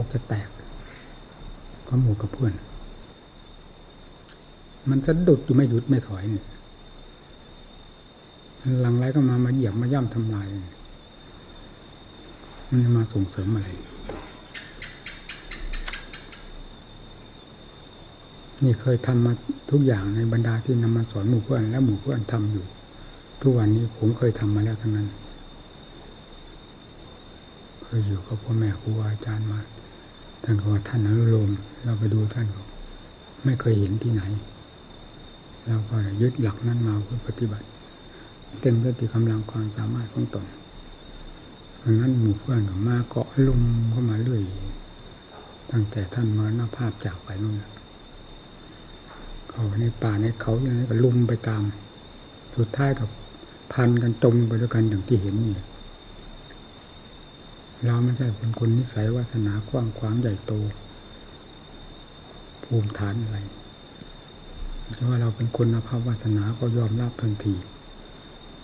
อกจะแตกก็หมู่กับเพื่อน มันจะดุดอยู่ไม่หยุดไม่ถอยนี่หลังไรก็มามาเหยียบมาย่ำทำลาย มันจะมาส่งเสริมอะไร นี่เคยทำมาทุกอย่างในบรรดาที่นำมาสอนหมู่เพื่อนและหมู่เพื่อนทำอยู่ ทุกวันนี้ผมเคยทำมาแล้วทั้งนั้น เคยอยู่กับพ่อแม่ครูอาจารย์มา ท่านก็ว่าท่านอนุโลมเราไปดูท่านก็ไม่เคยเห็นที่ไหน เราก็ยึดหลักนั้นมาเพื่อปฏิบัติ เต็มที่กำลังความสามารถของตนเพราะนั้นหมู่เพื่อนก็มาเกาะลุมเข้ามาเรื่อยตั้งแต่ท่านมรณภาพจากไปนู่นเขาในป่าในเขาอย่างนี้ก็ลุมไปตาม สุดท้ายกับพันกันจมไปด้วยกันอย่างที่เห็นนี่ เราไม่ใช่เป็นคนนิสัยวาสนากว้างขวางใหญ่โต ภูมิฐานอะไรแต่ว่าเราเป็นคนภาพวาสนาก็ยอมรับทันที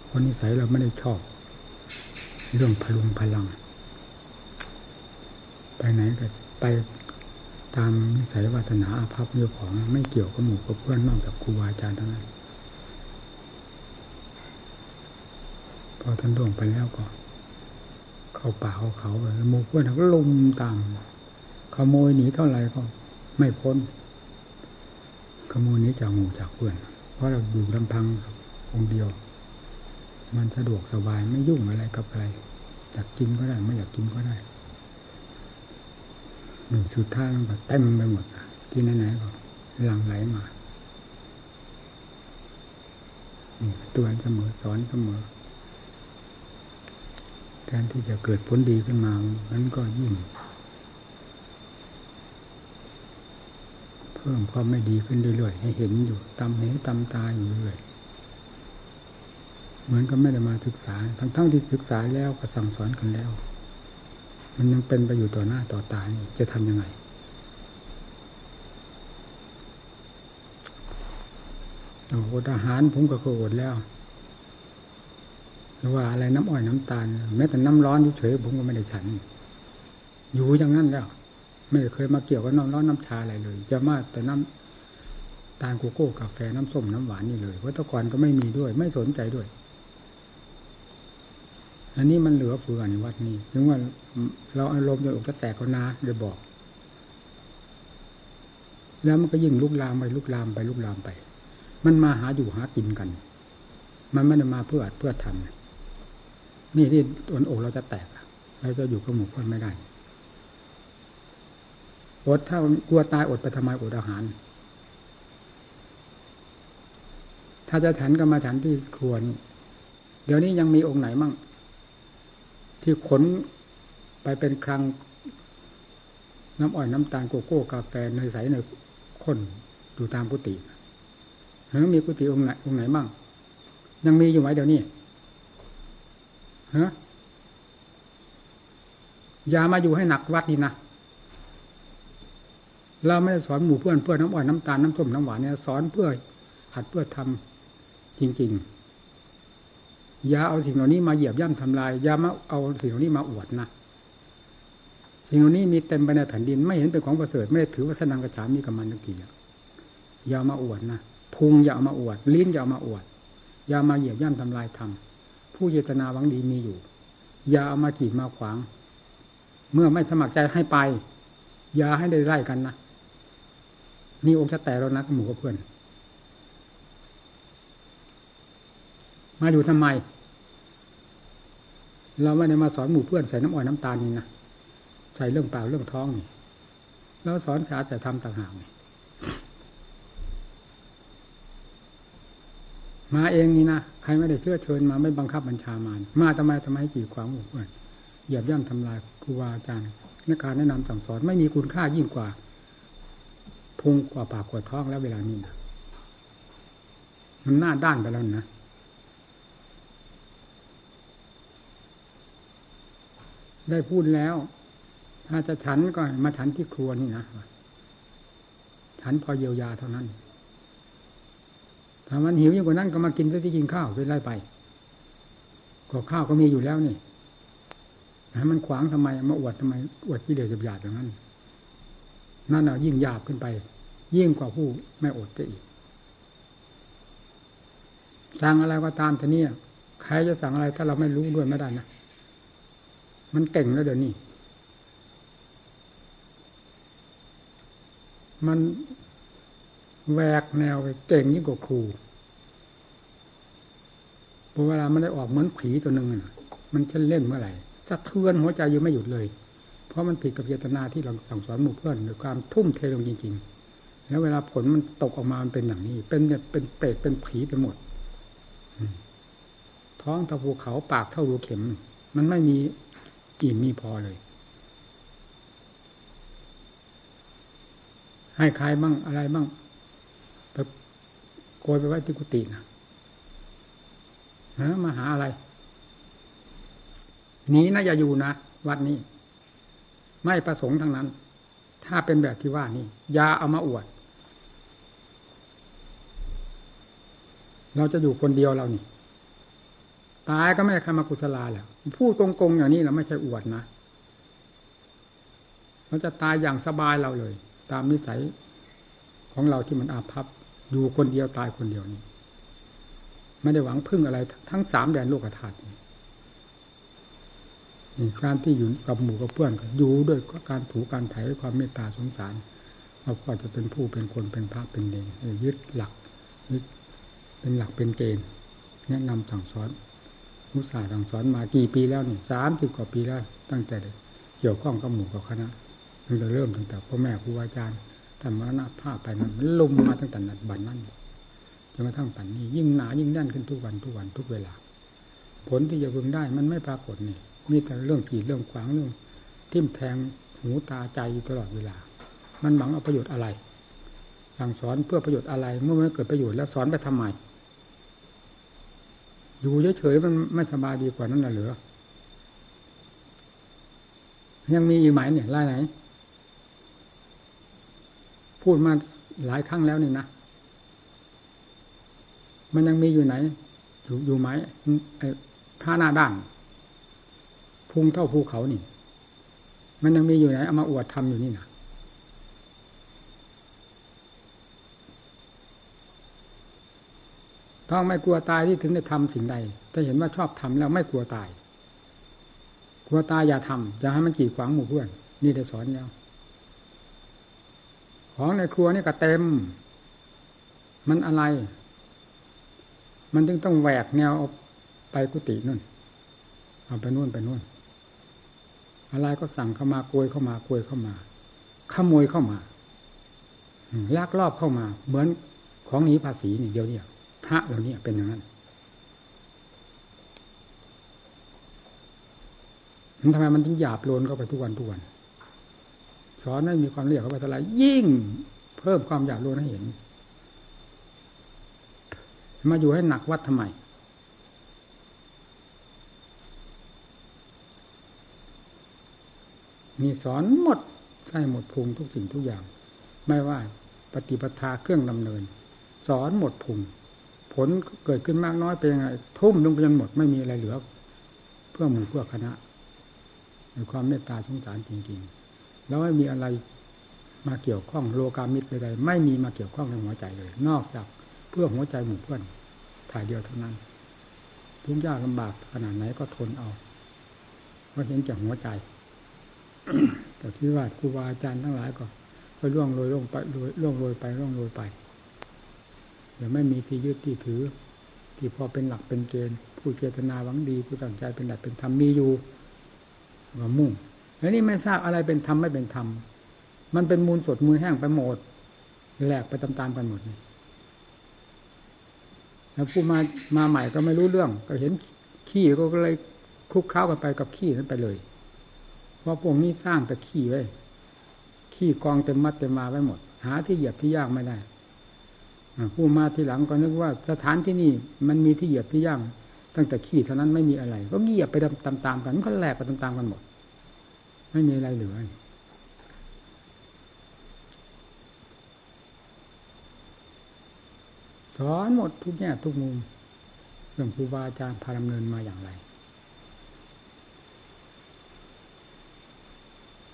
เพราะนิสัยเราไม่ได้ชอบ เรื่องพลุงพลัง ไปไหนก็ไปตามนิสัยวาสนาอาภัพเรื่องของไม่เกี่ยวกับหมู่กับเพื่อนนอกจากครูอาจารย์เทั้งนั้นพอท่านล่วงไปแล้วก็ เข้าป่าเขาเขาหมู่เพื่อนก็ลุมตามขโมยหนีเท่าไหร่ก็ไม่พ้นขโมยนี้จากหมู่จากเพื่อน เพราะเราอยู่ลำพังองเดียว มันสะดวกสบายไม่ยุ่งอะไรกับใครอยากกินก็ได้ไม่อยากกินก็ได้หนึ่งสุดท้ายมันก็เต็มไปหมดกินไหนๆก็หลั่งไหลมาตัวเสมอสอนเสมอ ทนที่จะเกิดผลดีขึ้นมานั้นก็ยิ่ง เพิ่มความไม่ดีขึ้นเรื่อยๆให้เห็นอยู่ตำเห็นตำตาอยู่เรื่อยเหมือนกับไม่ได้มาศึกษา ทั้งๆที่ศึกษาแล้วก็สั่งสอนกันแล้ว มันยังเป็นไปอยู่ต่อหน้าต่อตาจะทำยังไงโอ้ทหารผมก็เคยอดแล้ว ว่าอะไรน้ำอ้อยน้ำตาลแม้แต่น้ำร้อนเฉยผมก็ไม่ได้ฉัน อยู่อย่างนั้นแล้วไม่เคยมาเกี่ยวกับน้ำร้อนน้ำชาอะไรเลย จะมาแต่น้ำตาลโกโก้กาแฟน้ำส้มน้ำหวานนี่เลยวัตก่อนก็ไม่มีด้วย ไม่สนใจด้วย อันนี้มันเหลือเฟือในวัดนี้ถึงว่าเราอารมณ์จะอกจะแตกก็นาเดี๋ยวบอก แล้วมันก็ยิ่งลุกลามไปลุกลามไปลุกลามไป มันมาหาอยู่หากินกัน มันไม่ได้มาเพื่ออัดเพื่อทำ นี่ที่ตนอกเราจะแตกเราจะอยู่กับหมู่เพื่อนไม่ได้อดถ้ากลัวตายอดไปทำไมอดอาหาร ถ้าจะฉันก็มาฉันที่ครัวนี่เดี๋ยวนี้ยังมีองค์ไหนมั่ง ที่ขนไปเป็นครัง น้ำอ้อยน้ำตาลโกโก้กาแฟเนยใสเนยข้นอยู่ตามกุฏิเฮ้มีกุฏิองค์ไหนองค์ไหนมั่ง ยังมีอยู่ไหมเดี๋ยวนี้ ฮะอย่ามาอยู่ให้หนักวัดนี่นะเราไม่ได้สอนหมู่เพื่อนเพื่อนน้ำอ่อนน้ำตาลน้ำส้มน้ำหวานเนี่ยสอนเพื่อหัดเพื่อทำจริง ๆ อย่าเอาสิ่งเหล่านี้มาเหยียบย่ำทำลายอย่ามาเอาสิ่งเหล่านี้มาอวดนะสิ่งเหล่านี้มีเต็มไปในแผ่นดิน ไม่เห็นเป็นของประเสริฐไม่ได้ถือว่าสนังกระฉามีกับมันตะกี้อย่ามาอวดนะพุงอย่ามาอวด ลิ้นอย่ามาอวดอย่ามาเหยียบย่ำทำลายทำ ผู้เจตนาหวังดีมีอยู่ อย่าเอามาจีบมาขวาง เมื่อไม่สมัครใจให้ไป อย่าให้ได้ไล่กันนะนี่องค์จะแต่เรานะหมู่กับเพื่อน มาอยู่ทำไม เราไม่ได้มาสอนหมู่เพื่อนใส่น้ำอ้อยน้ำตาลนี่นะใส่เรื่องเปล่าเรื่องท้องนี่เราสอนศาสตร์แต่ทำต่างหากนี่ มาเองนี่นะใครไม่ได้เชื่อเชิญมาไม่บังคับบัญชามามาทำไมทำไมกี่ขวามู่เพื่นเหยียบย่ำทำลายครูบาอาจารย์ในการแนะนำสั่งสอนไม่มีคุณค่ายิ่งกว่าพุงกว่าปากกว่าท้องแล้วเวลานี้นะมันหน้าด้านไปแล้วนะได้พูดแล้ว ถ้าจะฉันก็มาฉันที่ครัวนี่นะฉันพอเยียวยาเท่านั้น ถ้ามันหิวยิ่งกว่านั้นก็มากินซะที่กินข้าวเป็นไรไปก็ข้าวก็มีอยู่แล้วนี่ให้มันขวางทำไมมาอวดทำไม อวดที่เดือดหยาบอย่างนั้นนั่นเอายิ่งหยาบขึ้นไป ยิ่งกว่าผู้ไม่อดจะอีกสั่งอะไรก็ตามทีนี้ใครจะสั่งอะไรถ้าเราไม่รู้ด้วยไม่ได้นะมันเก่งแล้วเดี๋ยวนี้ มัน แหวกแนวไปเก่งยิ่งกว่าครูพอเวลามันได้ออกเหมือนผีตัวหนึ่งมันจะเล่นเมื่อไหร่สะเทือนหัวใจอยู่ไม่หยุดเลย เพราะมันผิดกับเจตนาที่เราสั่งสอนหมู่เพื่อนด้วยความทุ่มเทลงจริง ๆ แล้วเวลาผลมันตกออกมามันเป็นอย่างนี้ เป็นเนี่ยเป็นเปรตเป็นผีไปหมดท้องทะภูเขาปากเท่ารูเข็ม มันไม่มีอิ่มมีพอเลย ให้ใครบ้างอะไรบ้าง โกยไปไว้ที่กุฏินะฮะมาหาอะไรหนีนะอย่าอยู่นะวัดนี้ ไม่ประสงค์ทั้งนั้น ถ้าเป็นแบบที่ว่านี่ยาเอามาอวด เราจะอยู่คนเดียวเรานี่ตายก็ไม่ใครมากุศลาแหละพูดตรงๆอย่างนี้เราไม่ใช่อวดนะเราจะตายอย่างสบายเราเลย ตามนิสัยของเราที่มันอาภัพ อยู่คนเดียวตายคนเดียวนี่ไม่ได้หวังพึ่งอะไร ทั้งสามแดนโลกธาตุการที่อยู่กับหมู่กับเพื่อนอยู่ด้วยการถูการไถ่ความเมตตาสงสารเราก็จะเป็นผู้เป็นคนเป็นพระเป็นเดงยึดหลักยึดเป็นหลักเป็นเกณฑ์แนะนำสั่งสอนมุสาสั่งสอนมากี่ปีแล้วนี่สามสิบกว่าปีแล้ว ตั้งแต่เกี่ยวข้องกับหมู่กับคณะตั้งแต่เริ่มตั้งแต่พ่อแม่ครูอาจารย์ ท่านมรณภาพไปมันมันลมมาตั้งแต่นัดบันนั้นจนกระทั่งปัจจุบันยิ่งหนายิ่งแน่นขึ้นทุกวันทุกวันทุกเวลา ผลที่จะพึงได้มันไม่ปรากฏนี่มีแต่เรื่องขีดเรื่องขวางเรื่อง ทิ่มแทงหูตาใจตลอดเวลา มันหวังเอาประโยชน์อะไรสั่งสอนเพื่อประโยชน์อะไร เมื่อไม่เกิดประโยชน์แล้วสอนไปทำไมอยู่เฉยๆมันไม่สบายดีกว่านั้นหรือยังมีอีกไหมเนี่ยไล่ไหน พูดมาหลายครั้งแล้วนี่นะ มันยังมีอยู่ไหน อยู่อยู่ไหมไอ้ผ้าหน้าด้านพุงเท่าภูเขานี่ มันยังมีอยู่ไหนเอามาอวดทำอยู่นี่นะต้องไม่กลัวตายที่ถึงได้ทำสิ่งใดถ้าเห็นว่าชอบทำแล้วไม่กลัวตาย กลัวตายอย่าทำอย่าให้มันกีดขวางหมู่เพื่อน นี่ได้สอนแล้ว ของในครัวนี่ก็เต็ม มันอะไร มันจึงต้องแหวกแนวออกไปกุฏินู่น เอาไปนู่นไปนู่น อะไรก็สั่งเข้ามาโกยเข้ามาโกยเข้ามาขโมยเข้ามาลักลอบเข้ามา เหมือนของหนีภาษีนี่เดียวเนี่ยพระเหล่านี้เป็นอย่างนั้นมันทำไมมันถึงหยาบโลนเข้าไปทุกวันทุกวัน สอนให้มีความเรียกเข้าไปเท่าไรยิ่ง เพิ่มความหยาบโลนให้เห็น มาอยู่ให้หนักวัดทำไม มีสอนหมดใช่หมดภูมิทุกสิ่งทุกอย่าง ไม่ว่าปฏิปทาเครื่องดำเนิน สอนหมดภูมิผลเกิดขึ้นมากน้อยเป็นยังไงทุ่มลงไปจนหมดไม่มีอะไรเหลือ เพื่อหมู่เพื่อคณะในความเมตตาสงสารจริง ๆ แล้วไม่มีอะไรมาเกี่ยวข้องโลกามิตรใดๆไม่มีมาเกี่ยวข้องในหัวใจเลย นอกจากเพื่อหัวใจหมู่เพื่อนถ่ายเดียวเท่านั้นทุกยากลำบากขนาดไหนก็ทนเอาเพราะเห็นจากหัวใจแต่ที่ว่าครูบาอาจารย์ทั้งหลายก็ก็ล่วงโรยล่วงไปล่วงโรยไปล่วงโรยไปเดี๋ยวไม่มีที่ยึดที่ถือ ที่พอเป็นหลักเป็นเกณฑ์ผู้เจตนาหวังดีผู้ตั้งใจเป็นหลักเป็นธรรมมีอยู่ก็มุ่ง แล้วนี่ไม่ทราบอะไรเป็นธรรมไม่เป็นธรรม มันเป็นมูลสดมือแห้งไปหมดแหลกไปตามๆกันหมดแล้วผู้มามาใหม่ก็ไม่รู้เรื่อง ก็เห็นขี้ก็เลยคลุกเคล้ากันไปกับขี้นั้นไปเลย เพราะพวกนี้สร้างแต่ขี้ไว้ ขี้กองเต็มมัดเต็มมาไว้หมด หาที่เหยียบที่ยากไม่ได้ผู้มาทีหลังก็นึกว่าสถานที่นี่มันมีที่เหยียบที่ย่างตั้งแต่ขี้เท่านั้นไม่มีอะไร ก็เหยียบไปตามๆกันก็แหลกไปตามๆกันหมด ไม่มีอะไรเหลือสอนหมดทุกแง่ทุกมุมเรื่องครูบาอาจารย์พาดำเนินมาอย่างไร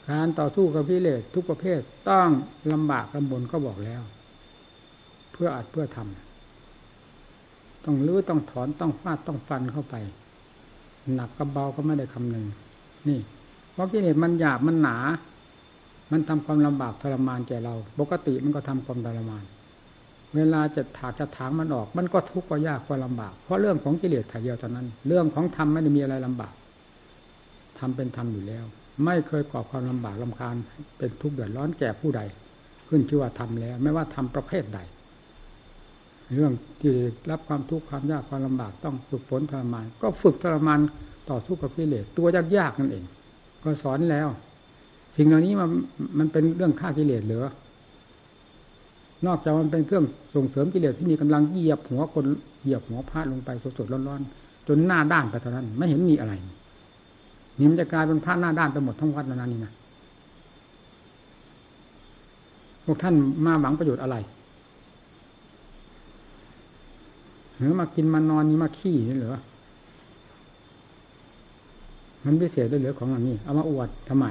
การต่อสู้กับพิเลศทุกประเภทต้องลำบากลำบนก็บอกแล้ว เพื่ออัดเพื่อทำต้องลื้อต้องถอนต้องฟาดต้องฟันเข้าไป หนักกับเบาก็ไม่ได้คำนึง นี่ เพราะกิเลสมันหยาบมันหนา มันทำความลำบากทรมานแก่เรา ปกติมันก็ทำความทรมาน เวลาจะถากจะถางมันออก มันก็ทุกข์ก็ยากก็ลำบาก เพราะเรื่องของกิเลสถ่ายเดียวเท่านั้น เรื่องของธรรมไม่ได้มีอะไรลำบากทำเป็นธรรมอยู่แล้ว ไม่เคยก่อความลำบากลำคาญ เป็นทุกข์เดือดร้อนแก่ผู้ใด ขึ้นชื่อว่าทำแล้ว ไม่ว่าทำประเภทใด เรื่องที่รับความทุกข์ความยากความลำบากต้องฝึกฝนทรมาน ก็ฝึกทรมานต่อสู้กับกิเลสตัวยากยากนั่นเอง ก็สอนแล้วสิ่งเหล่านี้มันมันเป็นเรื่องฆ่ากิเลสหลือนอกจากมันเป็นเครื่องส่งเสริมกิเลสที่มีกำลังเหยียบหัวคนเหยียบหัวพาดลงไปสดๆร้อนๆจนหน้าด้านไปเท่านั้น ไม่เห็นมีอะไรนี่มันจะกลายเป็นพระหน้าด้านไปหมดทั้งวัดนานี่นะพวกท่านมาหวังประโยชน์อะไรหรือมากินมานอนนี่มาขี้นี่เหรอ มันพิเศษด้วยเหลือของอันนี้ เอามาอวดทำไม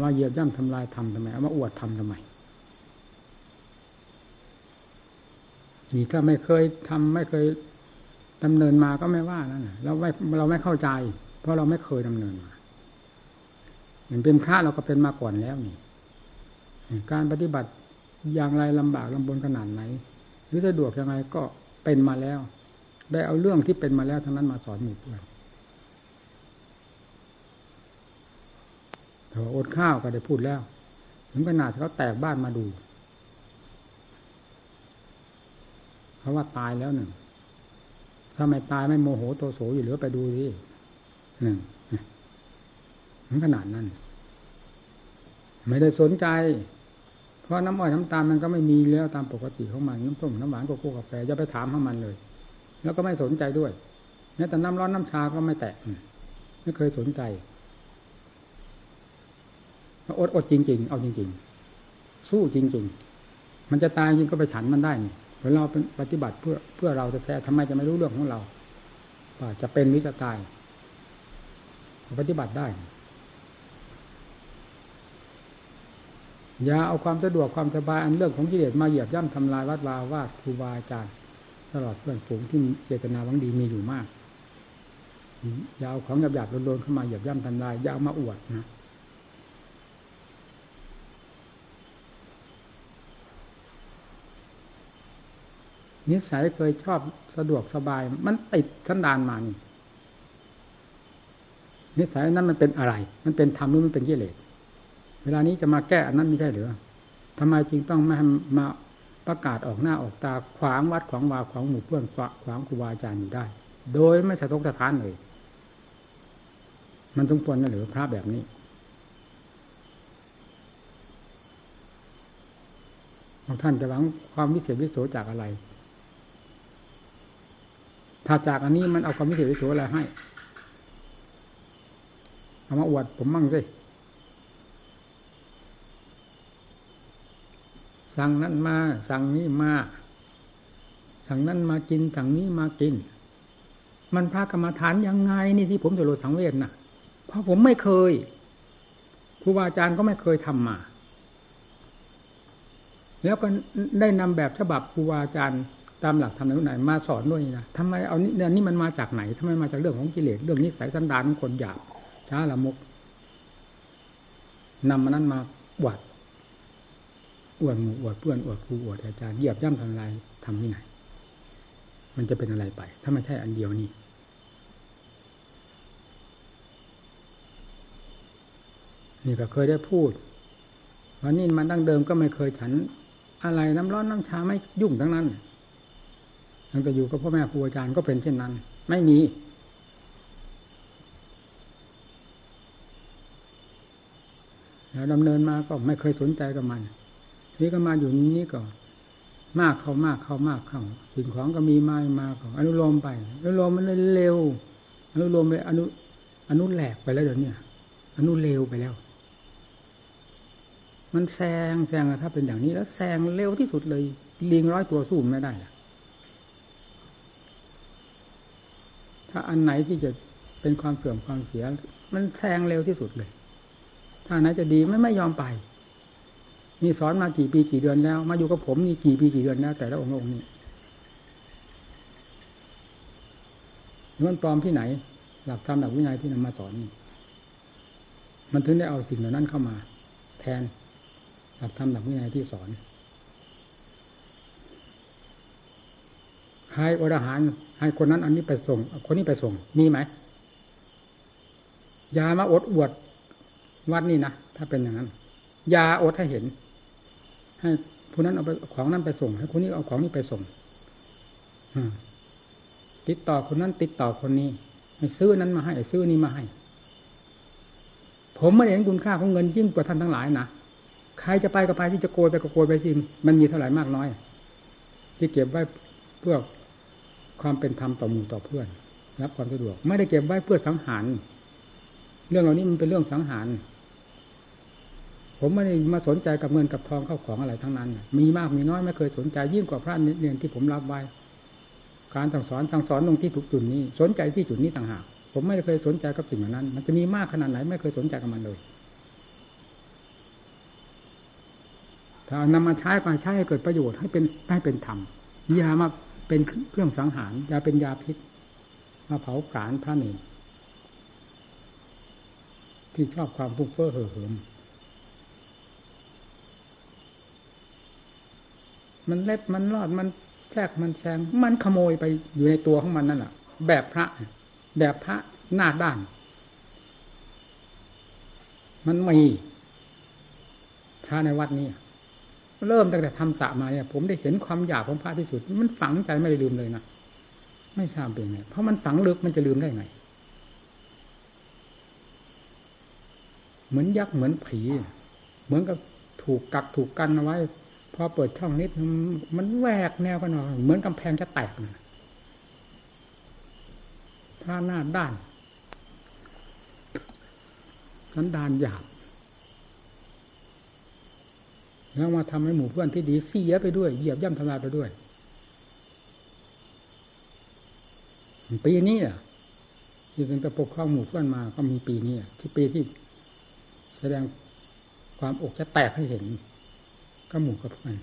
ว่าเหยียบย่ำทำลายทำทำไม เอามาอวดทำทำไมนี่ถ้าไม่เคยทำไม่เคยดำเนินมาก็ไม่ว่านั่นเราไม่เราไม่เข้าใจ เพราะเราไม่เคยดำเนินมาเหมือนเป็นพระเราก็เป็นมาก่อนแล้วนี่ การปฏิบัติอย่างไรลำบากลำบนขนาดไหน หรือสะดวกยังไงก็เป็นมาแล้ว ได้เอาเรื่องที่เป็นมาแล้วทั้งนั้นมาสอนหมู่เพื่อนแต่ อดข้าวก็ได้พูดแล้ว ถึงขนาดเขาแตกบ้านมาดูเขาะว่าตายแล้วหนึ่งถ้าไม่ตายไม่โมโหโตโสอยู่เหลือไปดูสิหนึ่งมันขนาดนั้น ไม่ได้สนใจ เพราะน้ำอ้อยน้ำตาลมันก็ไม่มีแล้วตามปกติของมันน้ำส้มน้ำหวานโกโก้กาแฟจะไปถามให้มันเลย แล้วก็ไม่สนใจด้วยแม้แต่น้ำร้อนน้ำชาก็ไม่แตะไม่เคยสนใจ อดอดจริง ๆ เอาจริง ๆ สู้จริง ๆ มันจะตายจริงก็ไปฉันมันได้เเราเป็นปฏิบัติเพื่อเพื่อเราจะแท้ทำไมจะไม่รู้เรื่องของเราว่าจะเป็นหรือจะตาย ปฏิบัติได้อย่าเอาความสะดวกความสบายอันเรื่องของกิเลสมาเหยียบย่ำทำลายวัดวาวาดครูบาอาจารย์ตลอดเพื่อนฝูงที่เจตนาวังดีมีอยู่มากอย่าเอาของหยาบๆโดนๆเข้ามาเหยียบย่ำทำลายอย่าเอามาอวดนะ นิสัยเคยชอบสะดวกสบาย มันติดสันดานมานี่นิสัยนั้นมันเป็นอะไร มันเป็นธรรมหรือมันเป็นกิเลสเวลานี้จะมาแก้อันนั้นไม่ใช่หรือทำไมจริงต้องมามาประกาศออกหน้าออกตาขวางวัดขวางวาขวางหมู่เพื่อนขวางครูบาอาจารย์อยู่ได้ โดยไม่สะทกสะท้านเลย มันต้องควรนะหรือพระแบบนี้ ท่านจะหวังความวิเศษวิโสจากอะไร ถ้าจากอันนี้มันเอาความวิเศษวิโสอะไรให้ เอามาอวดผมมั่งสิสั่งนั้นมา สั่งนี้มา สั่งนั้นมากิน สั่งนี้มากิน มันพระกรรมฐานยังไงนี่ที่ผมจะโลดสังเวชนะเพราะผมไม่เคยครูบาอาจารย์ก็ไม่เคยทำมา แล้วก็ได้นำแบบฉบับครูบาอาจารย์ ตามหลักธรรมไหนมาสอนด้วยนะทำไมเอาเนี่ยนี่มันมาจากไหนทำไมมาจากเรื่องของกิเลสเรื่องนิสัยสันดานของคนหยาบช้าละมุกนำมานั้นมาอวดอวดหมู่อวดเพื่อนอวดครูอวดอาจารย์เหยียบย่ำทำลายทำที่ไหน มันจะเป็นอะไรไป ถ้าไม่ใช่อันเดียวนี่นี่ก็เคยได้พูดวันนี้มันดั้งเดิมก็ไม่เคยฉัน อะไรน้ำร้อนน้ำชาไม่ยุ่งทั้งนั้น ตั้งแต่อยู่กับพ่อแม่ครูอาจารย์ก็เป็นเช่นนั้น ไม่มี แล้วดำเนินมาก็ไม่เคยสนใจกับมันนี่ก็มาอยู่นี้ก็มากเข้ามากเข้ามากเข้าสิ่งของก็มีมามาก็อนุโลมไปอนุโลมมันเร็วอนุโลมไปอนุอนุแหลกไปแล้วเดี๋ยวนี้อนุเร็วไปแล้ว มันแซงแซงถ้าเป็นอย่างนี้แล้วแซงเร็วที่สุดเลยลิงร้อยตัวสู้ไม่ได้ ถ้าอันไหนที่จะเป็นความเสื่อมความเสีย มันแซงเร็วที่สุดเลย ถ้าไหนจะดีไม่ไม่ยอมไปนี่สอนมากี่ปีกี่เดือนแล้ว มาอยู่กับผมนี่กี่ปีกี่เดือนแล้ว แต่ละองค์องค์นี่มันปลอมที่ไหน หลักธรรมหลักวินัยที่นำมาสอนนี่มันถึงได้เอาสิ่งเหล่านั้นเข้ามา แทนหลักธรรมหลักวินัยที่สอน ให้อรหารให้คนนั้นอันนี้ไปส่ง คนนี้ไปส่ง มีไหมยามาอดอวดวัดนี่นะถ้าเป็นอย่างนั้นยาอดให้เห็น ให้ผู้นั้นเอาไปของนั้นไปส่ง ให้คนนี้เอาของนี้ไปส่งติดต่อคนนั้น ติดต่อคนนี้ ให้ซื้อนั้นมาให้ซื้อนี้มาให้ ผมไม่เห็นคุณค่าของเงินยิ่งกว่าท่านทั้งหลายนะใครจะไปก็ไปที่จะโกยไปก็โกยไปสิมันมีเท่าไหร่มากน้อย ที่เก็บไว้เพื่อ ความเป็นธรรมต่อหมู่ต่อเพื่อน รับความสะดวก ไม่ได้เก็บไว้เพื่อสังหาร เรื่องเหล่านี้มันเป็นเรื่องสังหาร ผมไม่ได้มาสนใจกับเงินกับทองเข้าของอะไรทั้งนั้น มีมากมีน้อยไม่เคยสนใจยิ่งกว่าพระเนียนที่ผมรับไว้ การสั่งสอนสั่งสอนตรงที่ถูกจุดนี้ สนใจที่จุดนี้ต่างหาก ผมไม่เคยสนใจกับสิ่งเหล่านั้น มันจะมีมากขนาดไหน ไม่เคยสนใจกับมันเลยถ้านำมาใช้ก็ใช้ให้เกิดประโยชน์ให้เป็นให้เป็นธรรมอย่ามา เป็นเครื่องสังหารยาเป็นยาพิษ มาเผาผลาญพระเนรที่ชอบความฟุ้งเฟ้อเห่อเหิมมันเล็บมันรอดมันแทรกมันแซงมันขโมยไปอยู่ในตัวของมันนั่นแหละแบบพระ แบบพระหน้าด้าน มันมีพระในวัดนี้ เริ่มตั้งแต่ทำสะมาเนี่ย ผมได้เห็นความอยากของพระที่สุด มันฝังใจไม่ได้ลืมเลยนะไม่ทราบเป็นไงเพราะมันฝังลึกมันจะลืมได้ไงเหมือนยักษ์เหมือนผี เหมือนกับถูกกักถูกกันเอาไว้พอเปิดช่องนิดมันแหวกแนวกันหน่อยเหมือนกำแพงจะแตกนะพระหน้าด้านสันดานหยาบ แล้วมาทำให้หมู่เพื่อนที่ดีเสียไปด้วยเหยียบย่ำทำลายไปด้วยปีนี้อะที่เป็นตะปกครองหมู่เพื่อนมาก็มีปีนี้ที่ปีที่แสดงความอกจะแตกให้เห็น ก็หมู่กับเพื่อน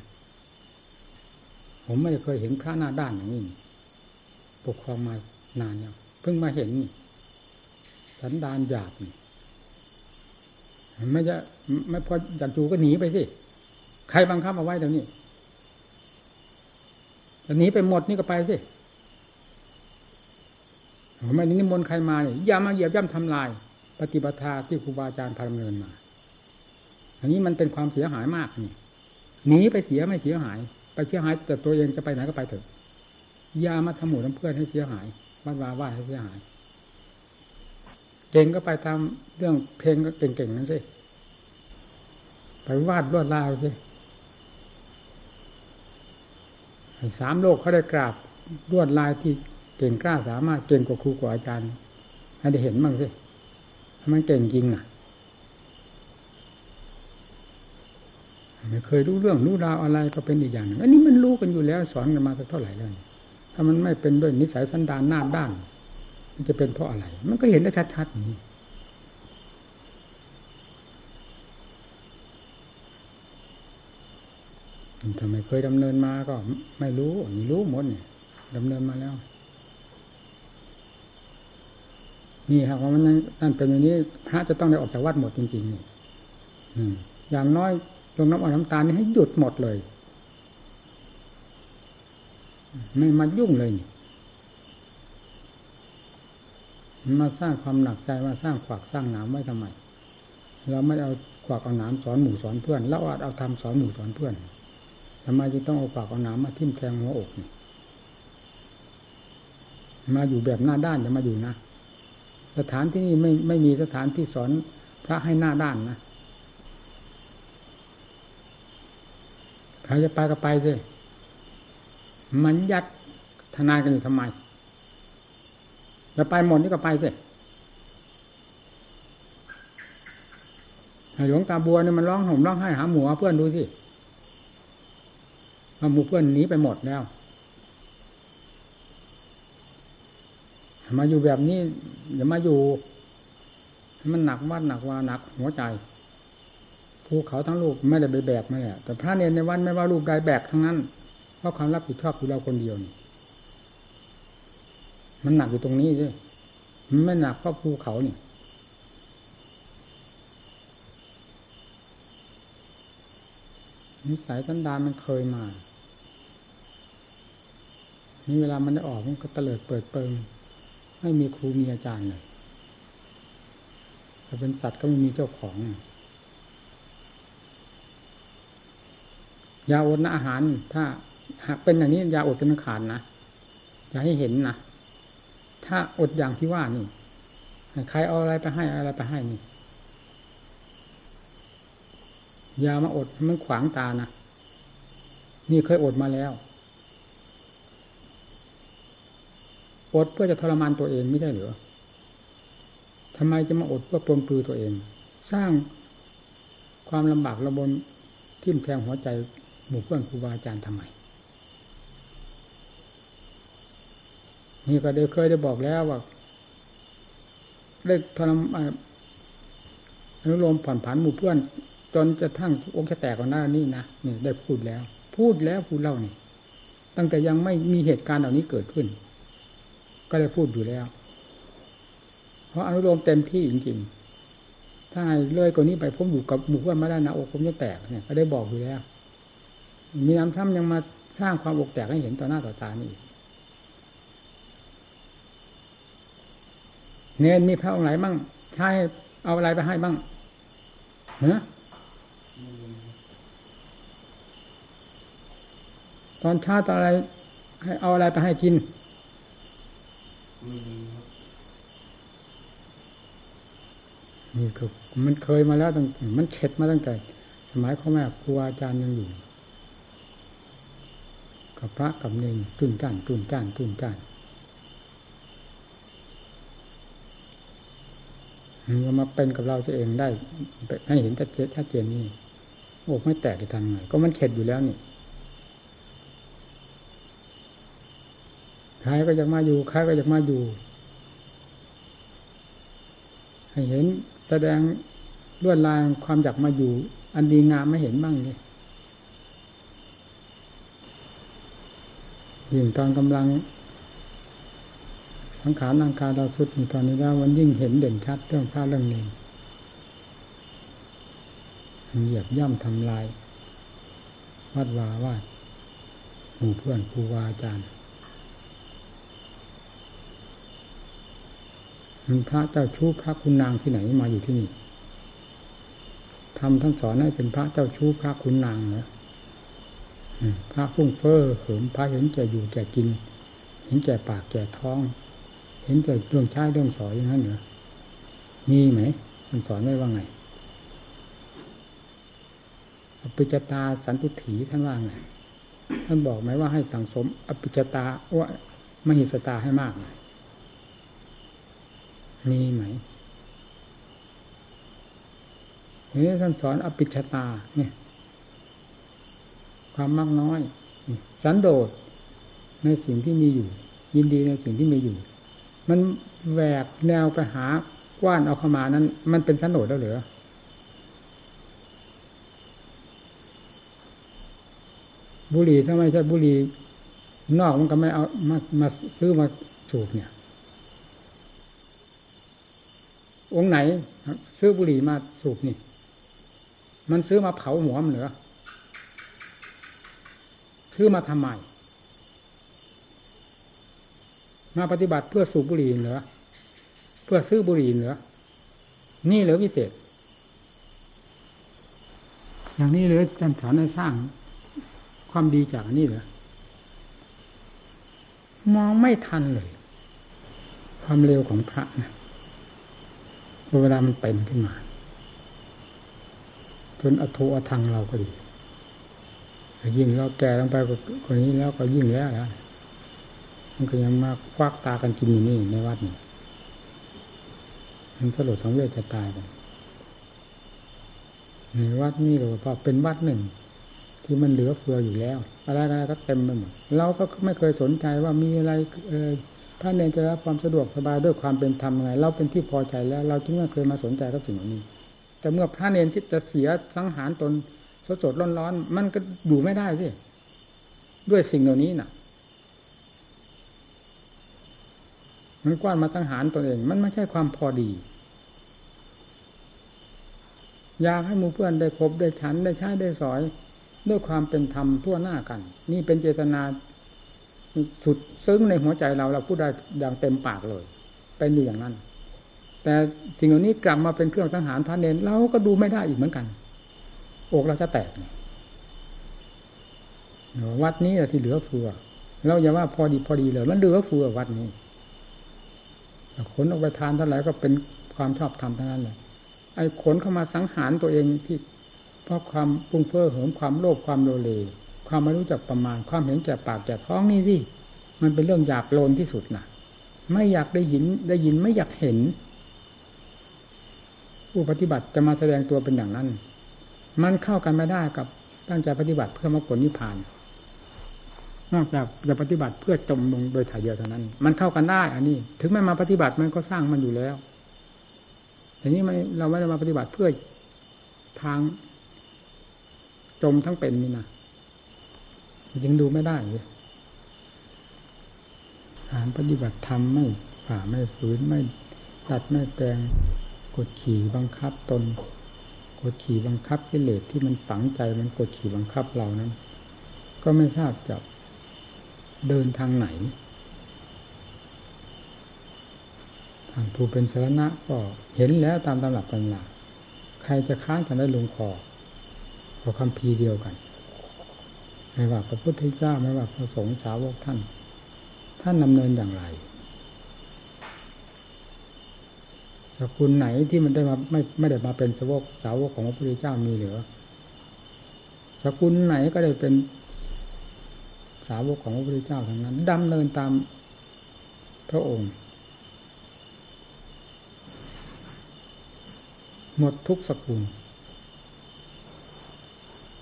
ผมไม่เคยเห็นพระหน้าด้านอย่างนี้ปกครองมานานแล้วเพิ่งมาเห็นนี่สันดานหยาบไม่จะไม่พออยากจูก็หนีไปสิ ใครบังคับเอาไว้เดี๋ยวนี้แต่หนีไปหมดนี่ก็ไปสิไม่นิมนต์ใครมาเนี่ยอย่ามาเหยียบย่ำทำลาย ปฏิปทาที่ครูบาอาจารย์พาดำเนินมา อันนี้มันเป็นความเสียหายมากนี่หนีไปเสียไม่เสียหาย ไปเสียหาย แต่ตัวเองจะไปไหนก็ไปเถอะอย่ามาทำหมู่ทำเพื่อนให้เสียหายบ้านวาว่าให้เสียหาย เก่งก็ไปทำเรื่องเพลงก็เก่งๆนั่นสิไปวาดลวดลายสิ สามโลกเขาได้กราบรวดลายที่เก่งกล้าสามารถเก่งกว่าครูกว่าอาจารย์ให้ได้เห็นบ้างสิมันเก่งจริงอะไม่เคยรู้เรื่องรู้ราวอะไรก็เป็นอีกอย่างหนึ่งอันนี้มันรู้กันอยู่แล้วสอนกันมาสักเท่าไหร่แล้วถ้ามันไม่เป็นด้วยนิสัยสันดานหน้าด้าน มันจะเป็นเพราะอะไร มันก็เห็นได้ชัดๆอย่างนี้ ทำไมเคยดำเนินมาก็ไม่รู้นี่รู้หมดเนี่ยดำเนินมาแล้ว นี่ครับว่าะมันนั่นเป็นอย่างนี้พระจะต้องได้ออกจากวัดหมดจริงๆนี่อย่างน้อยลงน้ำอ่อนน้ำตาลนี่ให้หยุดหมดเลย ไม่มายุ่งเลยนี่มาสร้างความหนักใจมาสร้างขวากสร้างหนามไว้ทำไมเราไม่เอาขวากเอาหนามสอนหมู่สอนเพื่อนเราอาจเอาทำสอนหมู่สอนเพื่อน ทำไมจึงต้องเอาปากเอาหนามมาทิ่มแทงหัวอกนี่มาอยู่แบบหน้าด้านจะมาอยู่นะสถานที่นี่ไม่ไม่มีสถานที่สอนพระให้หน้าด้านนะใครจะไปก็ไปสิมันยัดทนายกันอยู่ทำไมจะไปหมดนี่ก็ไปสิหลวงตาบัวเนี่ยมันร้องห่มร้องไห้หาหมูเพื่อนดูสิ หมู่เพื่อนหนีไปหมดแล้ว มาอยู่แบบนี้อย่ามาอยู่ มันหนักวัดหนักวาหนัก หัวใจภูเขาทั้งลูกไม่ได้ไปแบกมาเนี่ยแต่พระเนรในวันไม่ว่าลูกใดแบกทั้งนั้น เพราะความรับผิดชอบอยู่เราคนเดียวนี่มันหนักอยู่ตรงนี้ด้วยมันไม่หนักเพราะภูเขานี่นิสัยสันดานมันเคยมา นี่เวลามันได้ออกมันก็เตลิดเปิดเปิงไม่มีครูมีอาจารย์เลยถ้าเป็นสัตว์ก็ไม่มีเจ้าของยาอดนะอาหาร ถ้า หากเป็นอย่างนี้ยาอดเป็นขาดนะอย่าให้เห็นนะถ้าอดอย่างที่ว่านี่ใครเอาอะไรไปให้อะไรไปให้นี่ยามาอดมันขวางตานะนี่เคยอดมาแล้ว อดเพื่อจะทรมานตัวเองไม่ได้หรือทำไมจะมาอดเพื่อปลนปลือตัวเอง สร้างความลำบากระบนทิ่มแทงหัวใจหมู่เพื่อนครูบาอาจารย์ทำไมนี่ก็ได้เคยได้บอกแล้วว่าได้ทรมานอนุโลมผ่อนผันหมู่เพื่อน จนจะทั้งอกจะแตกก่อนหน้านี่นะนี่ได้พูดแล้ว พูดแล้วพูดเล่านี่ ตั้งแต่ยังไม่มีเหตุการณ์เหล่านี้เกิดขึ้น ก็ได้พูดอยู่แล้ว เพราะอนุโลมเต็มที่จริงๆ ถ้าเลยกว่านี้ไปผมอยู่กับหมู่เพื่อนมาได้นะอกผมจะแตกเนี่ยก็ได้บอกอยู่แล้ว มีน้ำซ้ำยังมาสร้างความอกแตกให้เห็นต่อหน้าต่อตานี่เนนมีพระองค์ไหนบ้างใช้เอาอะไรไปให้บ้างเนะตอนเช้าตอนอะไร ให้เอาอะไรไปให้กิน นี่คือมันเคยมาแล้วตั้งมันเข็ดมาตั้งแต่ สมัยพ่อแม่ครูอาจารย์ยังอยู่กับพระกับเนรตุนจ้านตุนจ้านตุนจ้านมันมาเป็นกับเราเองได้ให้เห็นชัดเจนชัดเจนนี่โอ้ไม่แตกจะทำไงก็มันเข็ดอยู่แล้วนี่ ใครก็อยากมาอยู่ใครก็อยากมาอยู่ ให้เห็นแสดงลวดลายความอยากมาอยู่ อันดีงามไม่เห็นบ้างเลยยิ่งตอนกำลังสังขารร่างกายเราสุดในตอนนี้แล้วมันยิ่งเห็นเด่นชัดเรื่องพระเรื่องนี้เหยียบย่ำทำลาย วัดวาว่าหมู่เพื่อนครูวาอาจารย์ มีพระเจ้าชู้พระคุณนางที่ไหนมาอยู่ที่นี่ทำท่านสอนให้เป็นพระเจ้าชู้พระคุณนางเนะพระฟุ้งเฟ้อเหิมพระเห็นแก่อยู่แก่กิน เห็นแก่ปากแก่ท้อง เห็นแก่เรื่องใช้เรื่องสอยอย่างนั้นเหรอมีไหมมันสอนไว้ว่าไงอภิจตาสันตุถีท่านว่าไงท่านบอกไหมว่าให้สั่งสมอภิจตาว่ามหิสตาให้มาก มีไหมเฮ้ท่านสอนอภิชตาเนี่ย ความมากน้อย สันโดษในสิ่งที่มีอยู่ ยินดีในสิ่งที่มีอยู่ มันแหวกแนวไปหากว้านเอาเข้ามานั้น มันเป็นสันโดษแล้วเหรือบุหรี่ถ้าไม่ใช่บุหรี่นอกมันก็ไม่เอามามาซื้อมาสูบเนี่ย องไหน ซื้อบุหรี่มาสูบนี่ มันซื้อมาเผาหัวมันเหรอซื้อมาทำไม มาปฏิบัติเพื่อสูบบุหรี่เหรอเพื่อซื้อบุหรี่เหรอนี่เหรอวิเศษ อย่างนี้เลยท่านสอนให้สร้างความดีจากนี่เหรอมองไม่ทันเลย ความเร็วของพระนะ เวลามันเป็นขึ้นมาจนอโทอทังเราก็ดียิ่งเราแก่ลงไปกว่าคนนี้แล้วก็ยิ่งแล้วนะมันก็ยังมาควักตากันกินอยู่นี่ในวัดนี่มันสลดสังเวชจะตายไปในวัดนี่เราพอเป็นวัดหนึ่ง ที่มันเหลือเฟืออยู่แล้ว อะไรอะไรก็เต็มไปหมดเราก็ไม่เคยสนใจว่ามีอะไรเออ พระเนรจะรับความสะดวกสบายด้วยความเป็นธรรมไง เราเป็นที่พอใจแล้ว เราจึงไม่เคยมาสนใจกับสิ่งเหล่านี้ แต่เมื่อพระเนรที่จะเสียสังหารตนสดสดร้อนร้อนมันก็อยู่ไม่ได้สิด้วยสิ่งเหล่านี้น่ะ มันกว้านมาสังหารตัวเอง มันไม่ใช่ความพอดี อยากให้มูเพื่อนได้คบได้ฉันได้ใช้ได้สอย ด้วยความเป็นธรรมทั่วหน้ากัน นี่เป็นเจตนา สุดซึ้งในหัวใจเราเราพูดได้อย่างเต็มปากเลย เป็นอยู่อย่างนั้น แต่สิ่งเหล่านี้กลับมาเป็นเครื่องสังหารพระเนนเราก็ดูไม่ได้อีกเหมือนกัน อกเราจะแตกวัดนี้ที่เหลือเฟือเราอย่าว่าพอดีพอดีเลย มันเหลือเฟือวัดนี้ขนออกไปทานเท่าไหร่ก็เป็นความชอบธรรมเทั้งนั้นเลยไอ้ขนเข้ามาสังหารตัวเองที่เพราะความปุ้งเพ้อเหิมความโลภความโลเล ความไม่รู้จักประมาณ ความเห็นแก่ปากแก่ท้องนี่สิมันเป็นเรื่องหยาบโลนที่สุดนะไม่อยากได้ยินได้ยินไม่อยากเห็น ผู้ปฏิบัติจะมาแสดงตัวเป็นอย่างนั้น มันเข้ากันไม่ได้กับตั้งใจปฏิบัติเพื่อมรรคผลนิพพาน นอกจากจะปฏิบัติเพื่อจมลงโดยถ่ายเดียวเท่านั้น มันเข้ากันได้ อันนี้ ถึงไม่มาปฏิบัติมันก็สร้างมันอยู่แล้วแต่นี้มันเราไม่ได้มาปฏิบัติเพื่อทางจมทั้งเป็นนี่นะ ยังดูไม่ได้เลยฐานปฏิบัติธรรมไม่ฝ่าไม่ฝืนไม่ตัดไม่แปลงกดขี่บังคับตนกดขี่บังคับกิเลสที่มันฝังใจมันกดขี่บังคับเรานั้น ก็ไม่ทราบจะเดินทางไหนทางผู้เป็นสาระก็เห็นแล้วตามตำรับตำราใครจะค้านกันได้ลงคอขอคำพีเดียวกัน ไม่ว่าพระพุทธเจ้าไม่ว่าพระสงฆ์สาวกท่าน ท่านดำเนินอย่างไรสกุลไหนที่มันได้มาไม่ไม่ได้มาเป็นสาวกสาวกของพระพุทธเจ้ามีเหรือสกุลไหนก็ได้เป็นสาวกของพระพุทธเจ้าทั้งนั้นดำเนินตามพระองค์ หมดทุกสกุล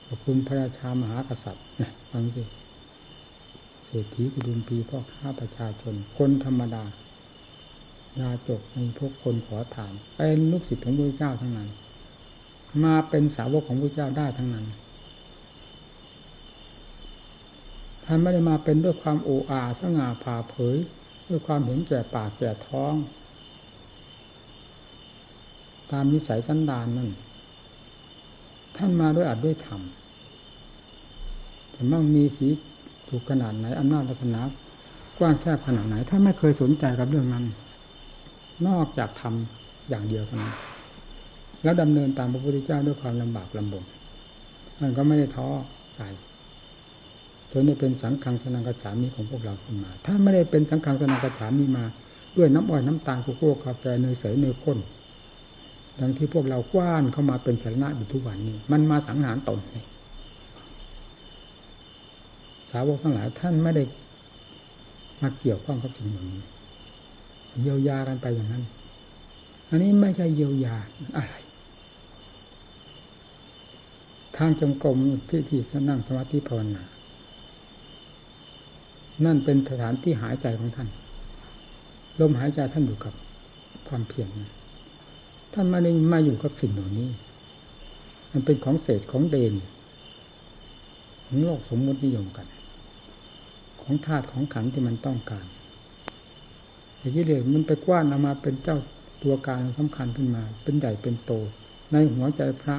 ขอบคุณพระราชามหากษัตริย์ ฟังสิเศรษฐีกุดุมปีพ่อค้าประชาชน คนธรรมดายาจกมีพวกคนขอทานเป็นลูกศิษย์ของพระเจ้าทั้งนั้น มาเป็นสาวกของพระเจ้าได้ทั้งนั้นท่านไม่ได้มาเป็นด้วยความโอ้อาสง่าผ่าเผย ด้วยความเห็นแก่ปากแก่ท้อง ตามนิสัยสันดานนั่นท่านมาด้วยอัดด้วยธรรม มั่งมีสีถูกขนาดไหนอำนาจศาสนากว้างแคบขนาดไหนท่าไม่เคยสนใจกับเรื่องนั้น นอกจากทำอย่างเดียวเท่านั้นแล้วดำเนินตามพระพุทธเจ้าด้วยความลำบากลำบนมันก็ไม่ได้ท้อใจจนได้เป็นสังฆังสนังกระฉามีของพวกเราขึ้นมา ถ้าไม่ได้เป็นสังฆังสนังกระฉามีมา ด้วยน้ำอ้อยน้ำตาลโกโก้กาแฟเนยใสเนยข้นดังที่พวกเรากว้านเข้ามาเป็นสาระอยู่ทุกวันนี้ มันมาสังหารตน สาวกทั้งหลายท่านไม่ได้มาเกี่ยวข้องกับสิ่งเหล่านี้เยียวยากันไปอย่างนั้น อันนี้ไม่ใช่เยียวยาอะไร ทางจงกรมที่ที่นั่งสมาธิภาวนานั่นเป็นสถานที่หายใจของท่าน ลมหายใจท่านอยู่กับความเพียรท่านมาได้มาอยู่กับสิ่งเหล่านี้ มันเป็นของเศษของเดนของโลกสมมตินิยมกัน ของธาตุของขันที่มันต้องการแต่ที่เลือมันไปกว้านเอามาเป็นเจ้าตัวการสำคัญขึ้นมา เป็นใหญ่เป็นโต ในหัวใจพระ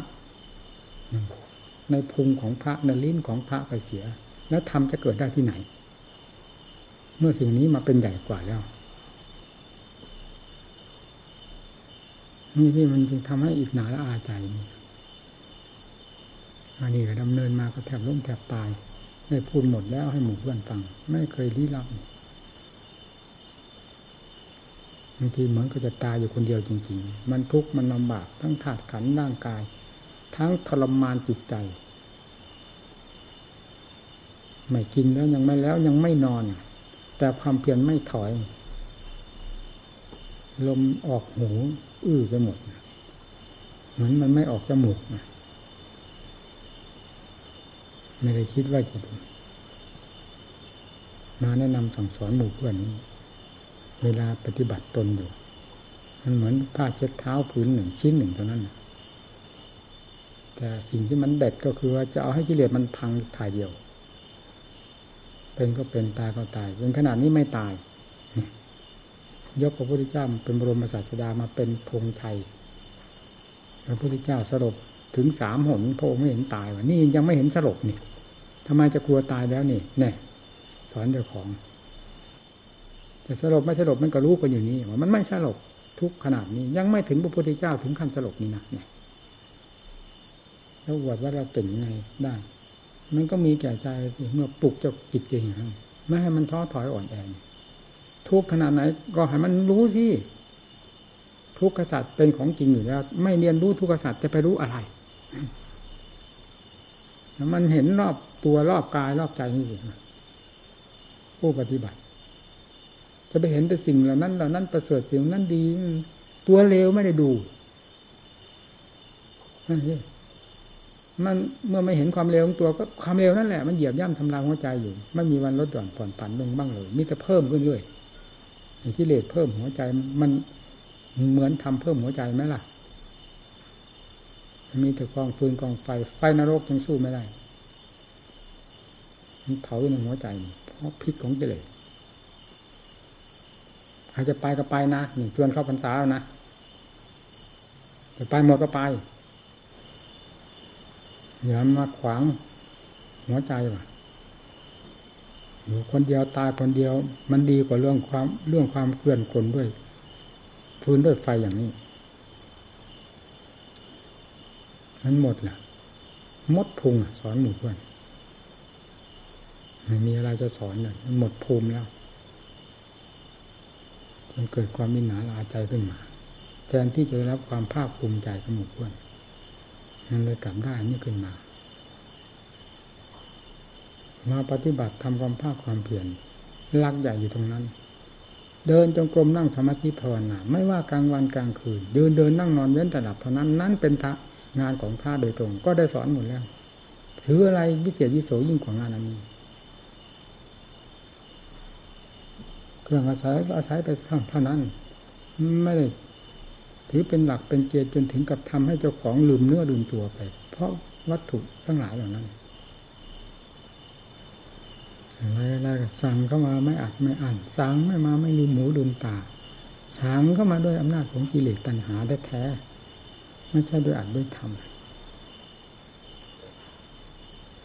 ในพุงของพระในลิ้นของพระไปเสีย แล้วทำจะเกิดได้ที่ไหน เมื่อสิ่งนี้มาเป็นใหญ่กว่าแล้วนี่ที่มันจึงทำให้อีกหนาละอาใจนี่อันนี้ก็ดำเนินมาก็แทบล้มแทบตาย ได้พูดหมดแล้วให้หมู่เพื่อนฟัง ไม่เคยลี้ลับบางทีเหมือนก็จะตายอยู่คนเดียวจริง ๆ มันทุกข์มันลำบากทั้งถาดขันร่างกาย ทั้งทรมานจิตใจ ไม่กินแล้วยังไม่แล้วยังไม่นอน แต่ความเพียรไม่ถอย ลมออกหู อื้อไปหมดเหมือนมันไม่ออกจมูกนะ ไม่ได้คิดว่าจะมาแนะนำสั่งสอนหมู่เพื่อนเวลาปฏิบัติตนอยู่ มันเหมือนผ้าเช็ดเท้าผืนหนึ่งชิ้นหนึ่งเท่านั้นแต่สิ่งที่มันเด็ดก็คือว่าจะเอาให้กิเลสมันพังถ่ายเดียว เป็นก็เป็นตายก็ตายเป็นขนาดนี้ไม่ตาย ยกพระพุทธเจ้าเป็นบรมศาสดามาเป็นธงชัยพระพุทธเจ้าสลบถึงสามหนพระองค์ไม่เห็นตายวะนี่ยังไม่เห็นสลบนี่ ทำไมจะกลัวตายแล้วนี่แน่สอนเจ้าของ แต่สลบไม่สลบมันก็รู้กันอยู่นี่ว่ามันไม่สลบทุกขนาดนี้ ยังไม่ถึงพระพุทธเจ้าถึงขั้นสลบนี่นะเนี่ยแล้ววดว่าเราเก่งยังไงได้ มันก็มีแก่ใจเมื่อปลุกเจ้าจิตเองไม่ให้มันท้อถอยอ่อนแอทุกขนาดไหน ก็ให้มันรู้สิทุกขสัตว์เป็นของจริงอยู่แล้ว ไม่เรียนรู้ทุกขสัตว์จะไปรู้อะไร มันเห็นรอบ ตัวรอบกายรอบใจนี่สิผู้ปฏิบัติ จะไปเห็นแต่สิ่งเหล่านั้นเหล่านั้นประเสริฐสิ่งนั้นดี ตัวเลวไม่ได้ดูนั่นมันเมื่อไม่เห็นความเลวของตัวก็ความเลวนั่นแหละมันเหยียบย่ำทำลายหัวใจอยู่ไม่มีวันลดหย่อนผ่อนผันลงบ้างเลยมีแต่เพิ่มขึ้นเรื่อยกิเลสเพิ่มหัวใจมันเหมือนทำเพิ่มหัวใจไหมล่ะมีแต่กองฟืนกองไฟไฟนรกยังสู้ไม่ได้ เผาในหัวใจ เพราะพิษของกิเลสใครจะไปก็ไปนะหนึ่งชวนเข้าพรรษาแล้วนะจะไปหมดก็ไปอย่ามาขวางหัวใจว่ะอยู่คนเดียวตายคนเดียว มันดีกว่าเรื่องความเรื่องความเคลื่อนคนด้วยฟื้นด้วยไฟอย่างนี้นั้นหมดแหละมดพุงสอนหมู่เพื่อน ไม่มีอะไรจะสอนเลยมันหมดภูมิแล้ว มันเกิดความมิหนาลาใจขึ้นมา แทนที่จะรับความภาคภูมิใจกับหมู่เพื่อนมันเลยกลับได้นี่ขึ้นมา มาปฏิบัติทำความภาคความเพียรลักใหญ่อยู่ตรงนั้น เดินจงกรมนั่งสมาธิภาวนาไม่ว่ากลางวันกลางคืนเดินเดินนั่งนอนเว้นแต่หลับเท่านั้นนั่นเป็นทงานของพระโดยตรง ก็ได้สอนหมดแล้ว ถืออะไรวิเศษวิโสยิ่งกว่างานอันนี้ ครื่องอาศัยอาศัยไปเท่านั้น ไม่ได้ถือเป็นหลักเป็นเกณฑ์จนถึงกับทำให้เจ้าของลืมเนื้อลืมตัวไป เพราะวัตถุทั้งหลายเหล่านั้นอะไรๆสั่งเข้ามาไม่อัดไม่อั้นสั่งไม่มาไม่ลืมหูลืมตาสั่งเข้ามาด้วยอำนาจของกิเลสตัณหาแท้ไม่ใช่ด้วยอัดด้วยทำ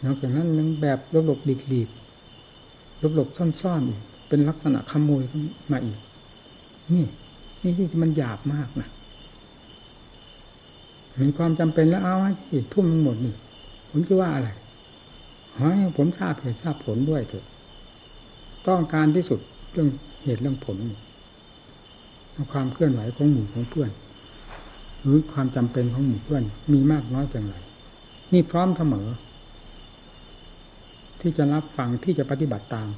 นอกจากนั้นยังแบบลบหลบหลีกหลีกลบหลบซ่อนๆอีก เป็นลักษณะขโมยมาอีก นี่นี่ที่มันหยาบมากนะมีความจำเป็นแล้วเอาให้ทุ่มทั้งหมดนี่ผมจะว่าอะไรขอให้ผมทราบเหตุทราบผลด้วยเถอะ ต้องการที่สุดเรื่องเหตุเรื่องผลความเคลื่อนไหวของหมู่ของเพื่อน หรือความจำเป็นของหมู่เพื่อน มีมากน้อยเพียงไรนี่พร้อมเสมอ ที่จะรับฟังที่จะปฏิบัติตาม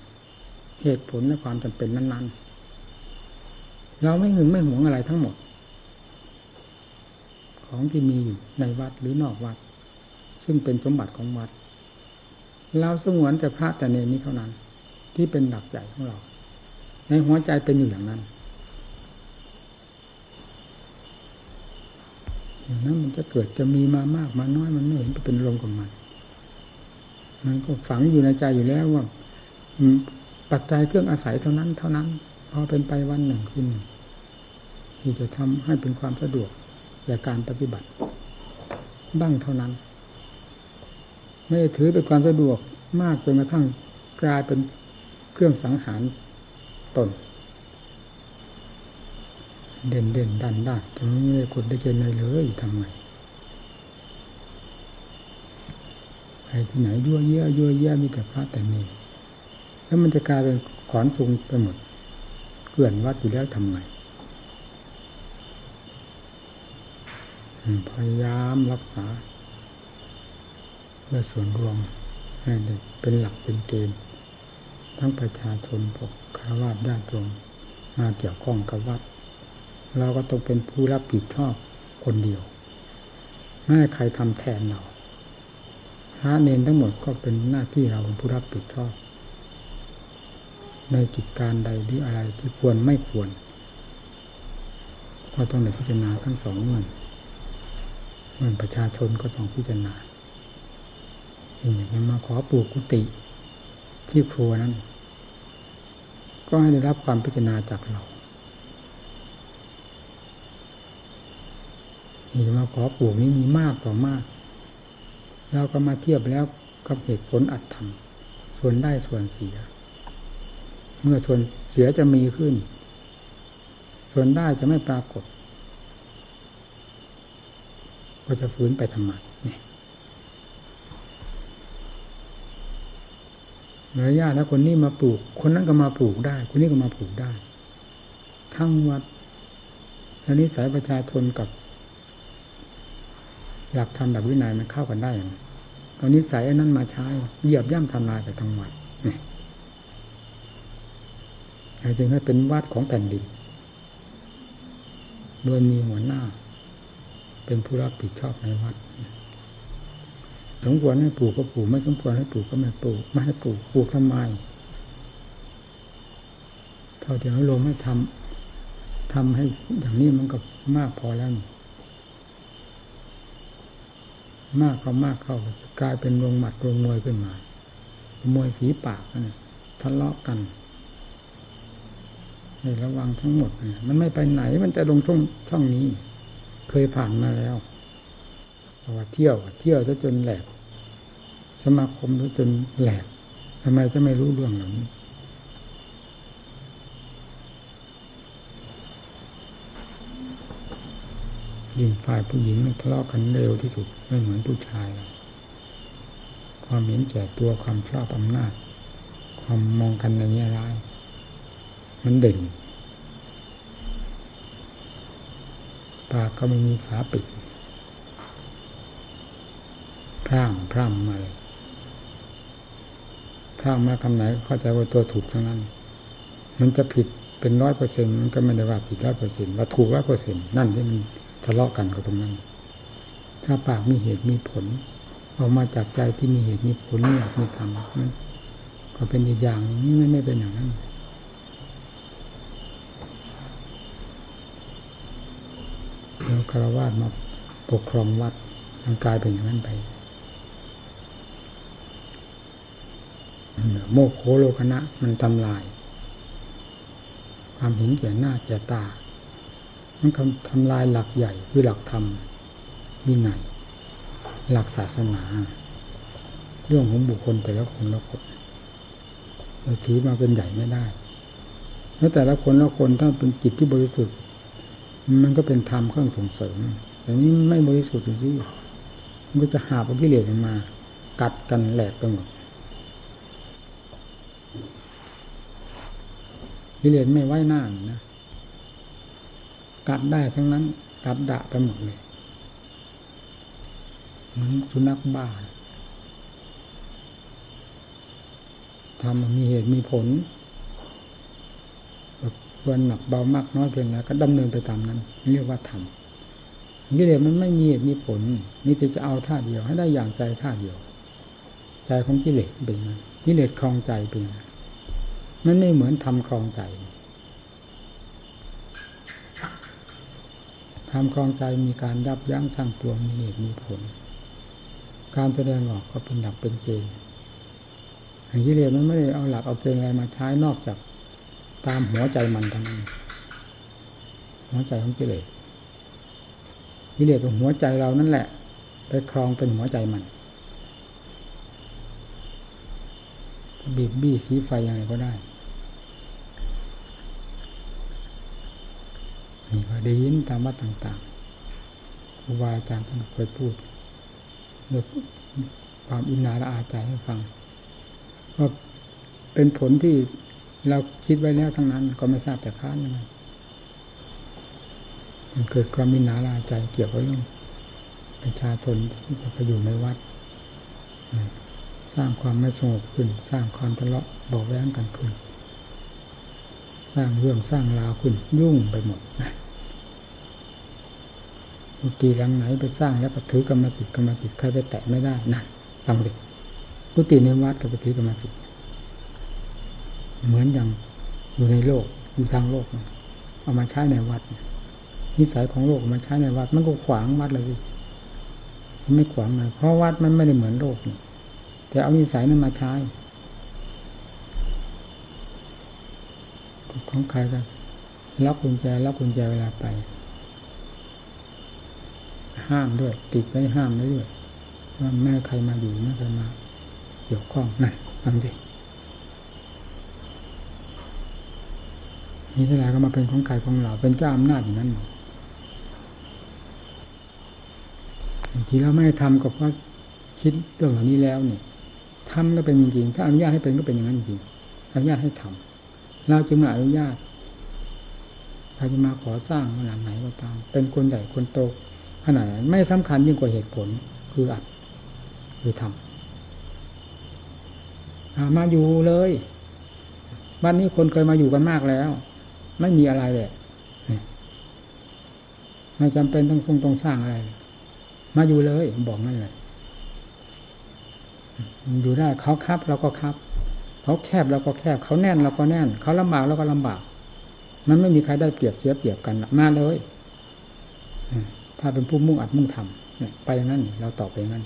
เหตุผลและความจำเป็นนั้นๆ เราไม่หึงไม่หวงอะไรทั้งหมด ของที่มีอยู่ในวัดหรือนอกวัด ซึ่งเป็นสมบัติของวัด เราสงวนแต่พระแต่เนรนี้เท่านั้น ที่เป็นหลักใหญ่ของเรา ในหัวใจเป็นอยู่อย่างนั้นอย่างนั้นมันจะเกิดจะมีมามากมาน้อยมันไม่เห็นเป็นลมของมันมันก็ฝังอยู่ในใจอยู่แล้วว่า ปัจจัยเครื่องอาศัยเท่านั้น เท่านั้น พอเป็นไปวันหนึ่งขึ้นที่จะทำให้เป็นความสะดวกแก่การปฏิบัติ บ้างเท่านั้น ไม่ถือเป็นความสะดวกมากจนกระทั่งกลายเป็นเครื่องสังหารตน เด่นเด่นดันดันตรงนี้ไม่คนได้เจนเลยเลยทำไงใครที่ไหนยั่วเยี่ยยั่วเยี่ยมีแต่พระแต่เนร แล้วมันจะกลายเป็นขอนซุงไปหมดเกลื่อนวัดอยู่แล้วทำไงพยายามรักษาเพื่อส่วนรวมให้เป็นหลักเป็นเกณฑ์ทั้งประชาชนพวกคารวะญาติโยมมาเกี่ยวข้องกับวัด เราก็ต้องเป็นผู้รับผิดชอบคนเดียว ไม่ให้ใครทำแทนเราพระเนนทั้งหมดก็เป็นหน้าที่เราเป็นผู้รับผิดชอบ ในกิจการใดหรืออะไรที่ควรไม่ควร ก็ต้องในพิจารณาทั้งสองเงื่อนเหมือนประชาชนก็ต้องพิจารณาอย่างนี้มาขอปลูกกุฏิที่ครัวนั้น ก็ให้ได้รับความพิจารณาจากเรานี่มาขอปลูกนี้มีมากต่อมากเราก็มาเทียบแล้วกับเหตุผลอัดทำส่วนได้ส่วนเสีย เมื่อส่วนเสียจะมีขึ้น ส่วนได้จะไม่ปรากฏก็จะฟื้นไปทำไมเนี่ยระยะแล้วคนนี้มาปลูก คนนั้นก็มาปลูกได้ คนนี้ก็มาปลูกได้ ทั้งวัดแล้วนิสัยประชาชนกับหลักธรรมแบบวินัยมันเข้ากันได้อย่างตอนนี้ใส่อันนั้นมาใช้เหยียบย่ำทำลายไปทั้งวัดนี่ จึงให้เป็นวัดของแผ่นดิน โดยมีหัวหน้า เป็นผู้รับผิดชอบในวัดสมควรให้ปลูกก็ปลูกไม่สมควรให้ปลูกก็ไม่ปลูกไม่ให้ปลูกปลูกทำไมเท่าที่เราลงให้ทำทำให้อย่างนี้มันก็มากพอแล้วมากเข้ามากเข้ากลายเป็นวงหมัดวงมวยขึ้นมามวยสีปากนะทะเลาะกัน ระวังทั้งหมดนะมันไม่ไปไหน มันจะลงช่องช่องนี้ เคยผ่านมาแล้วเพราะว่าเที่ยว เที่ยวซะจนแหลก สมาคมซะจนแหลกทำไมจะไม่รู้เรื่องเหล่านี้ยิ่งฝ่ายผู้หญิงทะเลาะกันเร็วที่สุดไม่เหมือนผู้ชาย ความเห็นแก่ตัวความชอบอำนาจ ความมองกันในแง่ร้าย มันเด่น ปากก็ไม่มีฝาปิดพร่างพร่ำมาเลยพร่างมาคำไหนเข้าใจว่าตัวถูกทั้งนั้น มันจะผิดเป็นร้อยเปอร์เซ็นต์มันก็ไม่ได้ว่าผิดร้อยเปอร์เซ็นต์ว่าถูกร้อยเปอร์เซ็นต์นั่นที่มันทะเลาะกันกับตรงนั้น ถ้าปากมีเหตุมีผลออกมาจากใจที่มีเหตุมีผลนี่มีธรรมมันก็เป็นอีกอย่างนี้ไม่ไม่เป็นอย่างนั้นแล้ว คารวะมาปกครองวัดมันกลายเป็นอย่างนั้นไป โมโคโลคณะมันทำลาย ความเห็นแก่หน้าแก่ตา มันทำลายหลักใหญ่คือหลักธรรมวินัยหลักศาสนา เรื่องของบุคคลแต่ละคนละคนเราถือมาเป็นใหญ่ไม่ได้แล้วแต่ละคนละคนถ้าเป็นจิตที่บริสุทธิ์ มันก็เป็นธรรมเครื่องส่งเสริม แต่นี้ไม่บริสุทธิ์สิมันก็จะหาพกิเลสมา กัดกันแหลกไปหมดกิเลสไม่ไว้หน้านะกัดได้ทั้งนั้น กัดดะไปหมดเลยมือนสุนัขบ้าทำมีเหตุมีผล ควรหนักเบามากน้อยเพียงไรก็ดำเนินไปตามนั้นเรียกว่าทำกิเลสมันไม่มีเหตุมีผลนี่จะจะเอาท่าเดียวให้ได้อย่างใจท่าเดียว ใจของกิเลสเป็นไงกิเลสคลองใจเป็นไงมันไม่เหมือนทำคลองใจทำคลองใจมีการยับยั้งทั้งตัวมีเหตุมีผล การแสดงออกก็เป็นหลักเป็นเกณฑ์อย่างที่เรียนมันไม่ได้เอาหลักเอาเกณฑ์อะไรมาใช้นอกจาก ตามหัวใจมันทั้งนั้นหัวใจของกิเลสกิเลสเป็นหัวใจเรานั่นแหละ ไปครองเป็นหัวใจมันบีบบี้สีไฟยังไงก็ได้นี่ก็ได้ยินตามวัดต่างๆครูบาอาจารย์ท่านเคยพูดด้วยความอินนาละอาใจให้ฟังว่าเป็นผลที่ เราคิดไว้แล้วทั้งนั้น ก็ไม่ทราบแต่ค้านยังไงมันเกิดความมินาลาใจเกี่ยวกับเรื่องประชาชนที่จะไปอยู่ในวัด สร้างความไม่สงบขึ้น สร้างความทะเลาะบอกแว้งกันขึ้น สร้างเรื่องสร้างราวขึ้น ยุ่งไปหมดนะกุฏิหลังไหนไปสร้างแล้วก็ถือกรรมสิทธิ์กรรมสิทธิ์ใครไปแตะไม่ได้นั่นฟังดิกุฏิในวัดกับไปถือกรรมสิทธิ์ เหมือนอย่างอยู่ในโลกอยู่ทางโลก เอามาใช้ในวัด นิสัยของโลกมาใช้ในวัด มันก็ขวางวัดเลยไม่ขวางเลยเพราะวัดมันไม่ได้เหมือนโลกนี่แต่เอานิสัยนั้นมาใช้ของใครกันล็อกกุญแจล็อกกุญแจเวลาไป ห้ามด้วย ติดไว้ห้ามไว้ด้วยว่าแม่ใครมาอยู่แม่ใครมาเกี่ยวข้องนะฟังสิ นี่เวลาก็มาเป็นของใครของเรา เป็นเจ้าอำนาจอย่างนั้นทีเราไม่ทำก็เพราะคิดเรื่องเหล่านี้แล้วเนี่ยทำก็เป็นจริงๆถ้าอนุญาตให้เป็นก็เป็นอย่างนั้นจริงอนุญาตให้ทำเราจึงมาอนุญาตใครจะมาขอสร้างหลังไหนก็ตาม เป็นคนใหญ่คนโตขนาดไหนไม่สำคัญยิ่งกว่าเหตุผล คืออัดคือทำมาอยู่เลยวันนี้คนเคยมาอยู่กันมากแล้ว ไม่มีอะไรเลยไม่จำเป็นต้องคงต้องสร้างอะไร มาอยู่เลย บอกนั่นเลยอยู่ได้เขาครับเราก็ครับ เขาแคบเราก็แคบ เขาแน่นเราก็แน่น เขาลำบากเราก็ลำบาก มันไม่มีใครได้เปรียบเสียเปรียบกันมาเลยถ้าเป็นผู้มุ่งอัดมุ่งทำเนี่ยไปอย่างนั้นเราตอบไปอย่างนั้น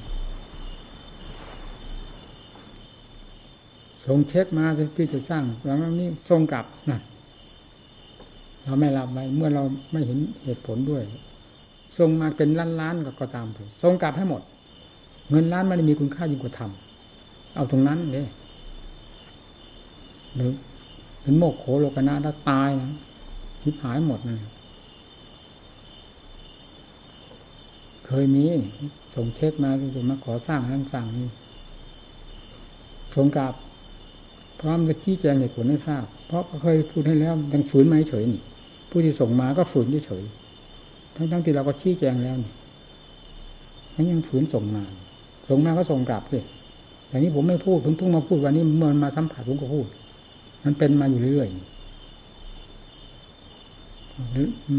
ส่งเช็คมาที่จะสร้างแล้วนี้ส่งกลับนะ เราไม่รับไว้เมื่อเราไม่เห็นเหตุผลด้วยส่งมาเป็นล้านล้านก็ตามถูกส่งกลับให้หมด เงินล้านไม่ได้มีคุณค่ายิ่งกว่าทำเอาตรงนั้นเลยหรือเป็นโมกโขโลกนาถ้าตายนะชิบหายหมดเลยเคยมีส่งเช็คมาจะมาขอสร้างนั่นสร้างนี่ส่งกลับพร้อมจะชี้แจงเหตุผลให้ทราบ เพราะเคยพูดให้แล้วยังฝืนไม่เฉยนี่ ผู้ที่ส่งมาก็ฝืนเฉยทั้งทั้งที่เราก็ชี้แจงแล้วนี่มันยังฝืนส่งมา ส่งมาก็ส่งกลับสิอย่างนี้ผมไม่พูดเพิ่งเพิ่งมาพูดวันนี้เมื่อมาสัมผัสผมก็พูด มันเป็นมาอยู่เรื่อยๆ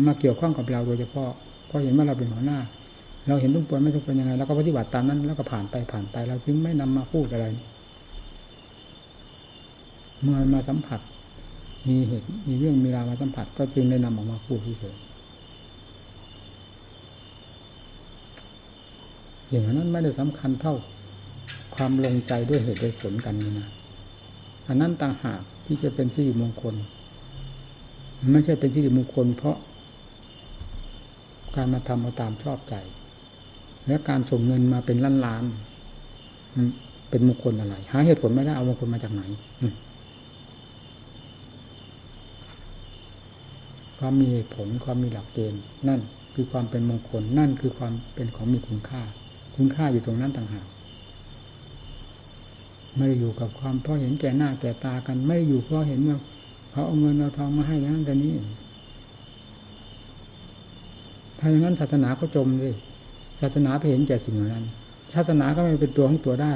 มาเกี่ยวข้องกับเราโดยเฉพาะเพราะเห็นว่าเราเป็นหัวหน้า เราเห็นทุกคนไม่ทุกคนยังไงเราก็ปฏิบัติตามนั้น แล้วก็ผ่านไปผ่านไปเราจึงไม่นำมาพูดอะไรเมื่อมาสัมผัส มีเหตุมีเรื่องมีราวมาสัมผัส ก็จึงได้นำออกมาพูดเฉยอย่างนั้นไม่ได้สำคัญเท่าความลงใจด้วยเหตุด้วยผลกันนะอันนั้นต่างหากที่จะเป็นที่มงคล ไม่ใช่เป็นที่มงคล เพราะ การมาทำเอาตามชอบใจ และการส่งเงินมาเป็นล้านล้านมันเป็นมงคลอะไร หาเหตุผลไม่ได้เอามงคลมาจากไหน ความมีเหตุผลความมีหลักเกณฑ์นั่นคือความเป็นมงคลนั่นคือความเป็นของมีคุณค่า คุณค่าอยู่ตรงนั้นต่างหากไม่ได้อยู่กับความเพราะเห็นแก่หน้าแก่ตากัน ไม่ได้อยู่เพราะเห็นว่าเขาเอาเงินเอาทองมาให้นั้นแต่นี้ถ้าอย่างนั้นศาสนาก็จมเลยศาสนาไปเห็นแก่สิ่งเหล่านั้น ศาสนาก็ไม่เป็นตัวของตัวได้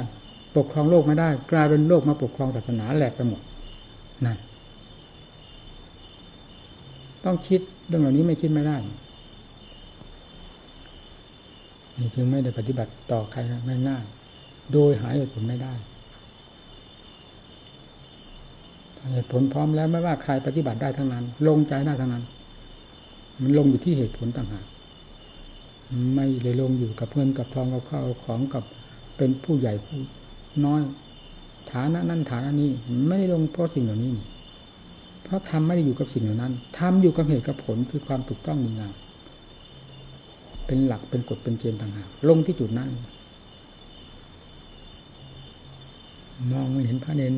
ปกครองโลกไม่ได้ กลายเป็นโลกมาปกครองศาสนาแหลกไปหมดนั่น ต้องคิดเรื่องเหล่านี้ไม่คิดไม่ได้นี่จึงไม่ได้ปฏิบัติต่อใครง่ายๆโดยหาเหตุผลไม่ได้เหตุผลพร้อมแล้วไม่ว่าใครปฏิบัติได้ทั้งนั้น ลงใจได้ทั้งนั้น มันลงอยู่ที่เหตุผลต่างหากไม่เลยลงอยู่กับเงินกับทองกับข้าวของกับเป็นผู้ใหญ่ผู้น้อย ฐานะนั่นฐานะนี้ไม่ได้ลงเพราะสิ่งเหล่านี้ เพราะทำไม่ได้อยู่กับสิ่งเหล่านั้นทำอยู่กับเหตุกับผลคือความถูกต้องดีงามเป็นหลักเป็นกฎเป็นเกณฑ์ต่างหากลงที่จุดนั้น มองไม่เห็นพระเนน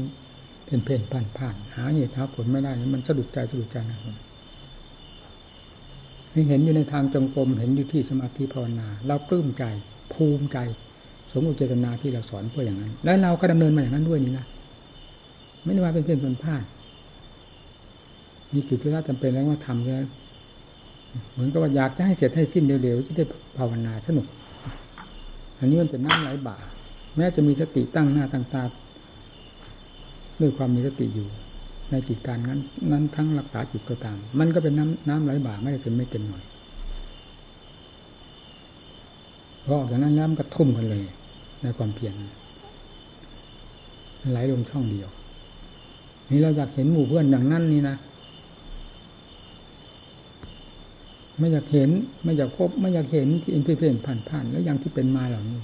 เป็นเพ่นผ่านผ่านหาเหตุหาผลไม่ได้มันสะดุดใจสะดุดใจนะครับเห็นอยู่ในทางจงกรมเห็นอยู่ที่สมาธิภาวนา เราปลื้มใจ ภูมิใจ สมอุเจตนาที่เราสอนเพื่ออย่างนั้น แล้วเราก็ดำเนินมาอย่างนั้นด้วยนี่นะไม่ได้ว่าเป็นเพ่นเป็นผ่าน มีกิจธุระจำเป็นแล้วว่าทำแล้วเหมือนกับว่าอยากจะให้เสร็จให้สิ้นเร็วๆจะได้ภาวนาสนุก อันนี้มันเป็นน้ำไหลบ่า แม้จะมีสติตั้งหน้าตั้งตาด้วยความมีสติอยู่ ในจิตการนั้น นั้นทั้งรักษาจิตก็ตาม มันก็เป็นน้ำน้ำไหลบ่าไม่ได้เป็นไม่เต็มหน่อยพอออกจากนั้นแล้วมันก็ทุ่มกันเลย ในความเพียรไหลลงช่องเดียว นี่เราอยากเห็นหมู่เพื่อนอย่างนั้นนี่นะ ไม่อยากเห็น ไม่อยากพบ ไม่อยากเห็นที่เอ็นเพ่นผ่านผ่านแล้วยังที่เป็นมาเหล่านี้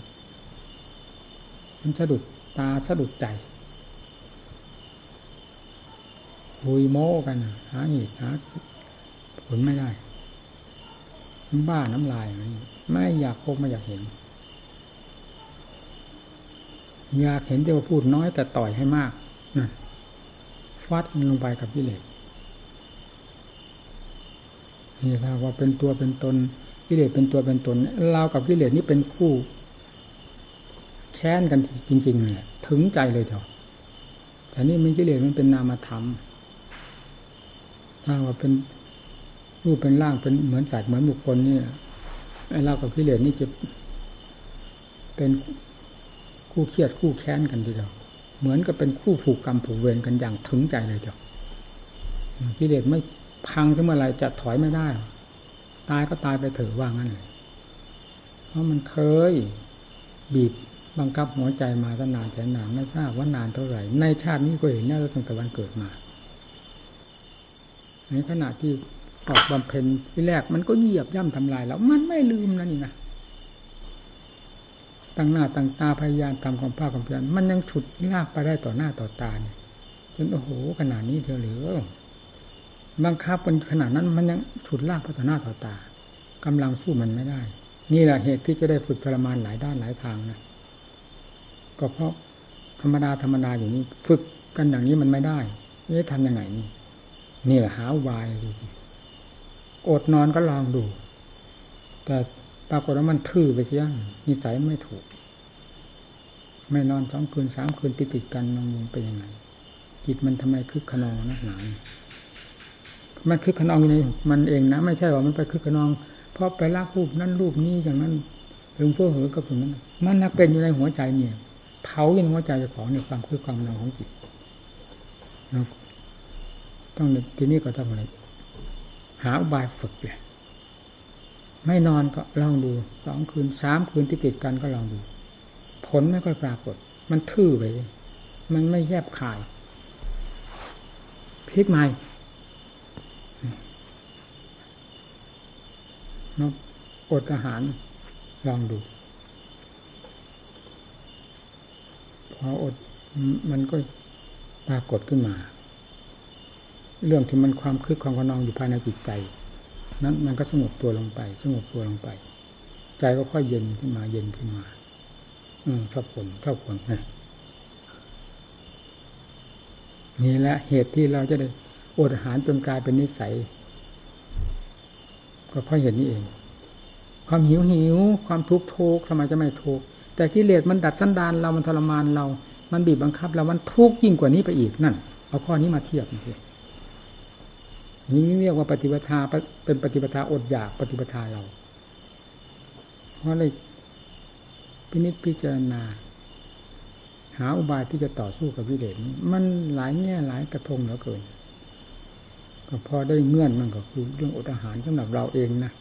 มันสะดุดตาสะดุดใจคุยโม้กัน หาเหตุหาผลไม่ได้บ้าน้ำลายไม่อยากพบไม่อยากเห็น อยากเห็นแต่ว่าพูดน้อยแต่ต่อยให้มากนะฟัดลงไปกับพิเลศ นี่ถ้าว่าเป็นตัวเป็นตนกิเลสเป็นตัวเป็นตนเรากับกิเลสนี่เป็นคู่ แค้นกันจริง ๆ เนี่ย ถึงใจเลยเถอะแต่นี่มันกิเลสมันเป็นนามธรรมถ้าว่าเป็นรูปเป็นร่างเป็นเหมือนสัตว์เหมือนบุคคลนี่ไอ้เรากับกิเลสนี่จะเป็นคู่เครียดคู่แค้นกันทีเดียวเหมือนกับเป็นคู่ผูกกรรมผูกเวรกันอย่างถึงใจเลยเถอะกิเลสไม่ พังขึ้นเมื่อไรจะถอยไม่ได้ ตายก็ตายไปเถอะว่างั้นเลยเพราะมันเคยบีบบังคับหัวใจมาตั้งนานแสนนานไม่ทราบว่านานเท่าไหร่ ในชาตินี้ก็เห็นนี่เราตั้งแต่วันเกิดมาในขณะที่ออกบำเพ็ญที่แรกมันก็เหยียบย่ำทำลายแล้วมันไม่ลืมนะนี่นะตั้งหน้าตั้งตาพยายามทำความภาคความเพียรมันยังฉุดลากไปได้ต่อหน้าต่อตาเนี่ยจนโอ้โหขนาดนี้เธอเหลือ บังคับเป็นขนาดนั้นมันยังฉุดลากไปต่อหน้าต่อตากำลังสู้มันไม่ได้ นี่แหละเหตุที่จะได้ฝึกทรมานหลายด้านหลายทางนะก็เพราะธรรมดาธรรมดาอย่างนี้ ฝึกกันอย่างนี้มันไม่ได้เอ๊ะทำยังไงนี่นี่แหละหาวายอดนอนก็ลองดู แต่ปรากฏว่ามันทื่อไปเสียนิสัยไม่ถูก ไม่นอนสองคืนสามคืนติดติดกันนองเป็นยังไงจิตมันทำไมคึกขนองนักหนา มันคึกขนองอยู่ในมันเองนะ ไม่ใช่ว่ามันไปคึกขนอง เพราะไปลากรูปนั่นรูปนี้อย่างนั้นถึงเพื่อเหอกับถึงนั้นมันนักเป็นอยู่ในหัวใจเนี่ยเผาอยู่ในหัวใจของในความคึกความนองของจิตต้องทีนี้ก็ต้องอะไรหาอุบายฝึกเลยไม่นอนก็ลองดูสองคืนสามคืนที่ติดกันก็ลองดู ผลไม่ค่อยปรากฏ มันทื่อไปมันไม่แยบคายพลิกใหม่ นกอดอาหารลองดู พออดมันก็ปรากฏขึ้นมา เรื่องที่มันความคึกความขนองอยู่ภายในจิตใจ นั้นมันก็สงบตัวลงไป สงบตัวลงไป ใจก็ค่อยเย็นขึ้นมา เย็นขึ้นมา อืมชอบผลชอบผลนะนี่แหละเหตุที่เราจะได้อดอาหารจนกลายเป็นนิสัย ก็เพราะเหตุนี้เอง ความหิวหิว ความทุกข์ทุกข์ทำไมจะไม่ทุกข์แต่กิเลสมันดัดสันดานเรามันทรมานเรา มันบีบบังคับเรามันทุกข์ยิ่งกว่านี้ไปอีกนั่น เอาข้อนี้มาเทียบนี่นี่เรียกว่าปฏิปทาเป็นปฏิปทาอดอยากปฏิปทาเรา เพราะเลยพินิจพิจารณา หาอุบายที่จะต่อสู้กับวิเลศมันหลายแง่หลายกระทงเหลือเกิน ก็พอได้เงื่อนมันก็คือเรื่องอดอาหารสำหรับเราเองนะ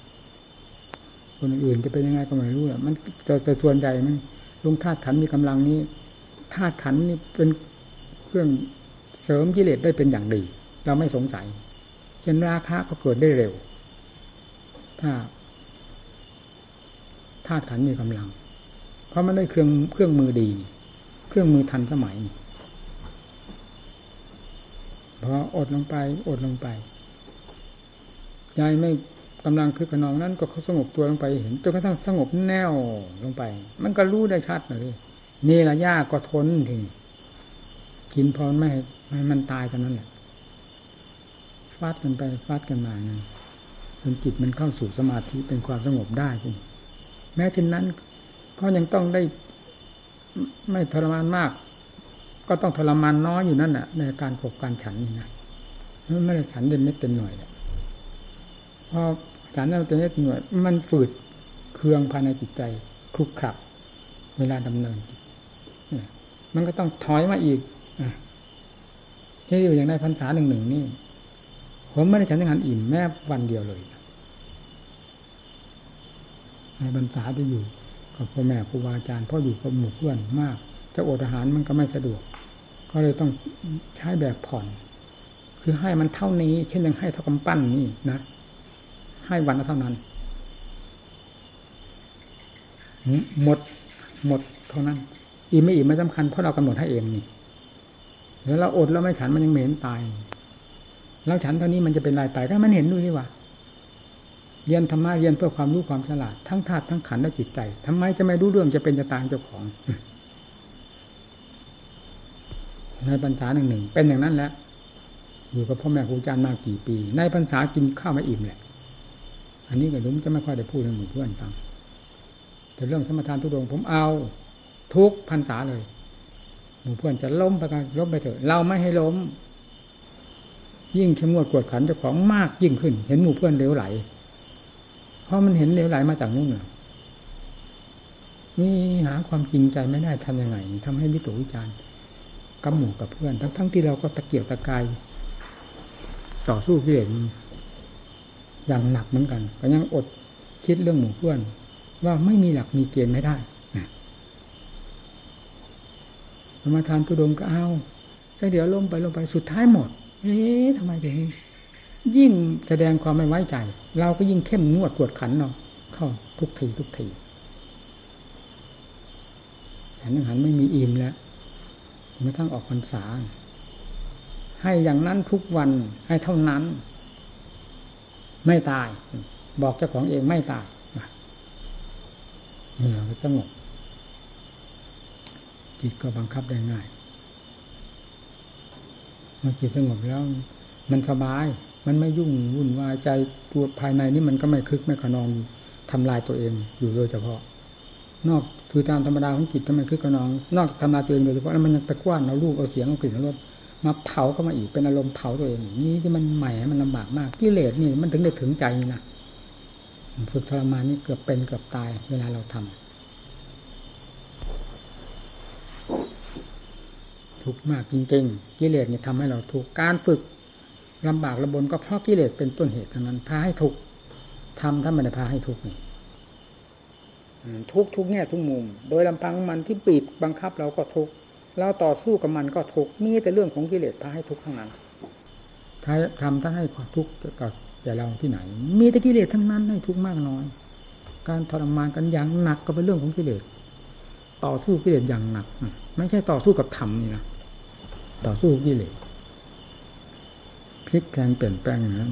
คนอื่นจะเป็นยังไงก็ไม่รู้แหละมันแต่ส่วนใหญ่มันลุงธาตุขันมีกำลังนี้ธาตุขันนี่เป็นเครื่องเสริมกิเลสได้เป็นอย่างดี เราไม่สงสัยเช่นราคะก็เกิดได้เร็ว ถ้าธาตุขันมีกำลัง เพราะมันได้เครื่องเครื่องมือดี เครื่องมือทันสมัย พออดลงไป อดลงไปใจไม่กำลังคือกระนองนั้นก็เขาสงบตัวลงไปเห็นจนกระทั่งสงบแน่วลงไป มันก็รู้ได้ชัดเลยนี่ละยากก็ทนถึงกินพอไม่ให้มันตายเท่านั้นแหละฟาดกันไปฟาดกันมานะจนจิตมันเข้าสู่สมาธิเป็นความสงบได้จริงแม้เช่นนั้นก็ยังต้องได้ไม่ทรมานมาก ก็ต้องทรมานน้อยอยู่นั่นแหละในการขบการฉันนี่นะไม่ได้ฉันเต็มเม็ดเต็มหน่วยแหละพอฉันเต็มเม็ดเต็มหน่วย มันฝืดเคืองภายในจิตใจคลุกคลัก เวลาดำเนินมันก็ต้องถอยมาอีกที่อยู่อย่างในพรรษาหนึ่งหนึ่งนี่ผมไม่ได้ฉันอาหารอิ่มแม้วันเดียวเลยในบรรษาที่อยู่กับพ่อแม่ครูบาอาจารย์พ่ออยู่กับหมู่เพื่อนมาก จะอดอาหารมันก็ไม่สะดวก ก็เลยต้องใช้แบบผ่อน คือให้มันเท่านี้ เช่นยังให้เท่ากำปั้นนี่นะให้วันละเท่านั้น หมดหมดเท่านั้นอิ่มไม่อิ่มไม่สำคัญเพราะเรากำหนดให้เองนี่แล้วเราอดแล้วไม่ฉันมันยังเหม็นตายแล้วฉันเท่านี้มันจะเป็นลายตายก็มันเห็นดูนี่ว่าเรียนธรรมะเรียนเพื่อความรู้ความฉลาดทั้งธาตุทั้งขันและจิตใจทำไมจะไม่รู้เรื่องจะเป็นจะตายเจ้าของ ในปัญษาหนึ่งหนึ่งเป็นอย่างนั้นแหละอยู่กับพ่อแม่ครูอาจารย์มากี่ปี ในปัญษากินข้าวมาอิ่มแหละ อันนี้ก็รู้จะไม่ค่อยได้พูดในหมู่เพื่อนฟัง แต่เรื่องสมทานทุดงผมเอาทุกพรรษาเลย หมู่เพื่อนจะล้มไปกันล้มไปเถอะ เราไม่ให้ล้ม ยิ่งเข้มงวดกวดขันเจ้าของมากยิ่งขึ้น เห็นหมู่เพื่อนเลี้ยวไหล เพราะมันเห็นเลี้ยวไหลมาจากนู่นนี่หาความจริงใจไม่ได้ทำยังไงทำให้วิตกวิจารณ์ กับหมู่กับเพื่อน ทั้งทั้งที่เราก็ตะเกียบตะกายต่อสู้กิเลสอย่างหนักเหมือนกันก็ยังอดคิดเรื่องหมู่เพื่อน ว่าไม่มีหลักมีเกณฑ์ไม่ได้สมาทานตุดงก็เอาแค่เดี๋ยวลงไปลงไปสุดท้ายหมด เอ๊ะทำไมถึงยิ่งแสดงความไม่ไว้ใจ เราก็ยิ่งเข้มงวดกวดขันเนาะเข้าทุกทีทุกทีฉันยังหันไม่มีอิ่มแล้ว ไม่ทั้งออกพรรษา ให้อย่างนั้นทุกวันให้เท่านั้น ไม่ตาย บอกเจ้าของเองไม่ตายเมื่อยสงบจิตก็บังคับได้ง่ายเมื่อจิตสงบแล้ว มันสบาย มันไม่ยุ่งวุ่นวายใจตัวภายในนี่มันก็ไม่คึกไม่ขนองทำลายตัวเองอยู่โดยเฉพาะ นอก คือตามธรรมดาของจิตทำไมคึกขนอง นอกทำลาตัวเองโดยเฉพาะแล้วมันยังไปกว้านเอาลูกเอาเสียงเอากลิ่นเอารสมาเผาก็มาอีกเป็นอารมณ์เผาตัวเองนี่ที่มันใหม่มันลำบากมากกิเลสนี่มันถึงได้ถึงใจนะฝึกทรมานนี่เกือบเป็นเกือบตายเวลาเราทำทุกข์มากจริงๆกิเลสเนี่ยทำให้เราทุกข์การฝึกลำบากระบนก็เพราะกิเลสเป็นต้นเหตุทั้งนั้นพาให้ทุกข์ทำถ้าไม่ได้พาให้ทุกข์นี่ ทุกทุกแง่ทุกมุม โดยลำพังมันที่ปีบบังคับเราก็ทุกเราต่อสู้กับมันก็ทุกมีแต่เรื่องของกิเลสพาให้ทุกข์ทั้งนั้นถ้าทำถ้าให้ความทุกข์กับแก่เราที่ไหน มีแต่กิเลสทั้งนั้นให้ทุกข์มากน้อย การทรมานกันอย่างหนักก็เป็นเรื่องของกิเลสต่อสู้กิเลสอย่างหนักไม่ใช่ต่อสู้กับธรรมนี่นะต่อสู้กิเลสพลิกแปลงเปลี่ยนแปลงนั้น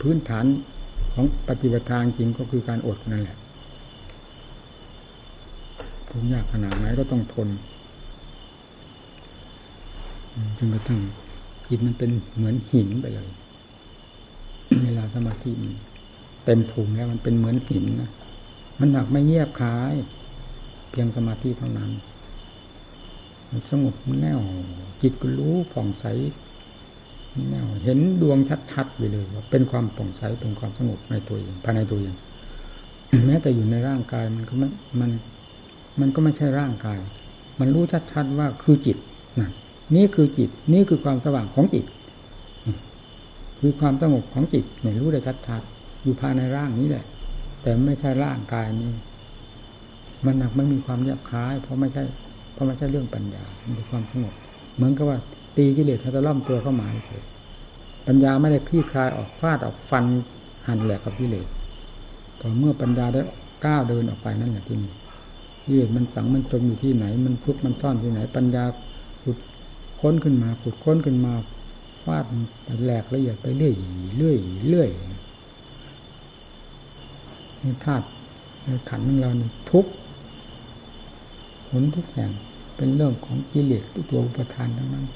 พื้นฐาน ของปฏิบัติทางจริงก็คือการอดนั่นแหละทุกยากขนาดไหนก็ต้องทนจนกระทั่งจิตมันเป็นเหมือนหินไปเลย เวลาสมาธิมันเต็มภูมิแล้วมันเป็นเหมือนหินนะมันหนักไม่เงียบคาย เพียงสมาธิเท่านั้นมันสงบแน่วจิตก็รู้ผ่องใส เห็นดวงชัดๆไปเลยว่าเป็นความผ่องใสเป็นความสงบในตัวเองภายในตัวเองแม้แต่อยู่ในร่างกายมันก็ไม่มัน มันก็ไม่ใช่ร่างกาย มันรู้ชัดๆว่าคือจิตนั่นนี่คือจิต นี่คือความสว่างของจิต คือความสงบของจิตเนี่ยรู้ได้ชัดๆอยู่ภายในร่างนี้แหละ แต่ไม่ใช่ร่างกายนี้ มันหนักไม่มีความแยบคล้าย เพราะไม่ใช่ เพราะไม่ใช่เรื่องปัญญามีความสงบเหมือนกับว่า ตีกิเลสเขาจะล่อมตัวเข้ามาเฉยปัญญาไม่ได้คลี่คลายออกฟาดออกฟันหั่นแหลกกับกิเลสต่อเมื่อปัญญาได้ก้าวเดินออกไปนั่นแหละที่นี่กิเลสมันฝังมันจมอยู่ที่ไหน มันพุกมันซ่อนที่ไหน ปัญญาขุดค้นขึ้นมาขุดค้นขึ้นมาฟาดแหลกละเอียดไปเรื่อยเรื่อยเรื่อยนี่ธาตุในขันของเรานี่ทุกผลทุกอย่างเป็นเรื่องของกิเลสตัวอุปทานทั้งนั้น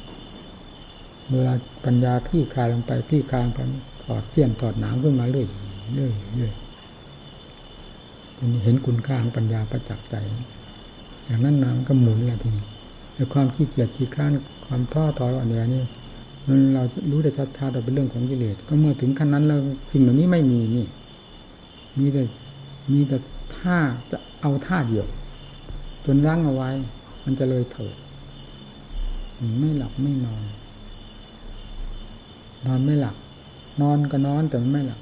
เวลาปัญญาพี่คลายลงไปพี่คลายไปถอดเสี้ยนถอดหนามขึ้นมาเรื่อยเรื่อยเรื่อยเห็นคุณค่าของปัญญาประจักษ์ใจ อย่างนั้นน้ำก็หมุนแล้วทีนี้แต่ความขี้เกียจขี้ข้านความท้อถอยอ่อนแอนี่มันเรารู้ได้ชัดๆแต่เป็นเรื่องของกิเลสก็เมื่อถึงขั้นนั้นแล้วสิ่งเหล่านี้ไม่มีนี่มีแต่มีแต่ท่าจะเอาท่าเดียว จนรั้งเอาไว้ มันจะเลยเถิดไม่หลับไม่นอน นอนไม่หลับนอนก็นอนแต่มันไม่หลับ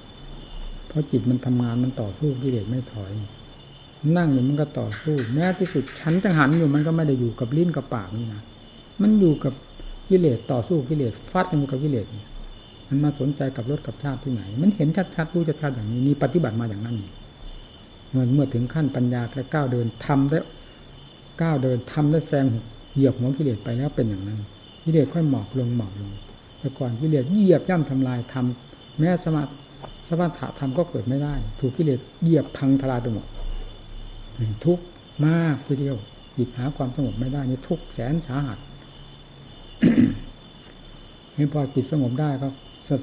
เพราะจิตมันทำงานมันต่อสู้กิเลสไม่ถอย นั่งอยู่มันก็ต่อสู้ แม้ที่สุดฉันจะหันอยู่มันก็ไม่ได้อยู่กับลิ้นกับปากนี่นะมันอยู่กับกิเลสต่อสู้กิเลสฟัดกันกับกิเลสมันมาสนใจกับรถกับชาติที่ไหน มันเห็นชัดๆรู้ชัดๆอย่างนี้นี่ปฏิบัติมาอย่างนั้นเมื่อเมื่อถึงขั้นปัญญาและก้าวเดินทำได้ก้าวเดินทำได้แซงเหยียบหัวกิเลสไปแล้วเป็นอย่างนั้นกิเลสค่อยหมอบลงหมอบลง แต่ก่อนกิเลสเหยียบย่ำทำลายทำแม้สมาสมถะธรรมก็เกิดไม่ได้ ถูกกิเลสเหยียบพังทลายไปหมดทุกมากทีเดียวจิตหาความสงบไม่ได้นี่ทุกแสนสาหัสนี่พอจิตสงบได้ก็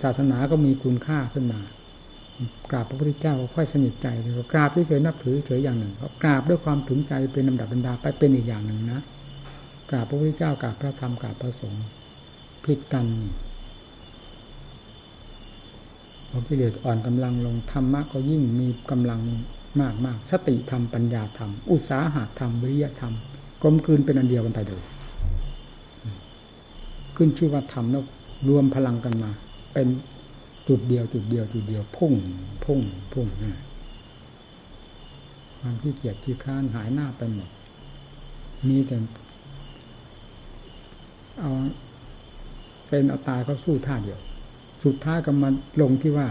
ศาสนาก็มีคุณค่าขึ้นมากราบพระพุทธเจ้าก็ค่อยสนิทใจเลยกราบเฉยนับถือเฉยอย่างหนึ่งก็กราบด้วยความถึงใจเป็นลำดับบรรดาไปเป็นอีกอย่างหนึ่งนะกราบพระพุทธเจ้ากราบพระธรรมกราบพระสงฆ์ผิดกัน อกิเลสอ่อนกำลังลงธรรมะก็ยิ่งมีกำลังมากมากสติธรรมปัญญาธรรม อุตสาหะธรรมวิริยธรรมกลมกลืนเป็นอันเดียวกันไปเลยขึ้นชื่อว่าธรรมแล้วรวมพลังกันมา เป็นจุดเดียวจุดเดียวจุดเดียวพุ่งพุ่งพุ่งความขี้เกียจที่ค้านหายหน้าไปหมดมีแต่เอาเป็นเอาตายเขาสู้ท่าเดียว สุดท้ายก็มาลงที่ว่า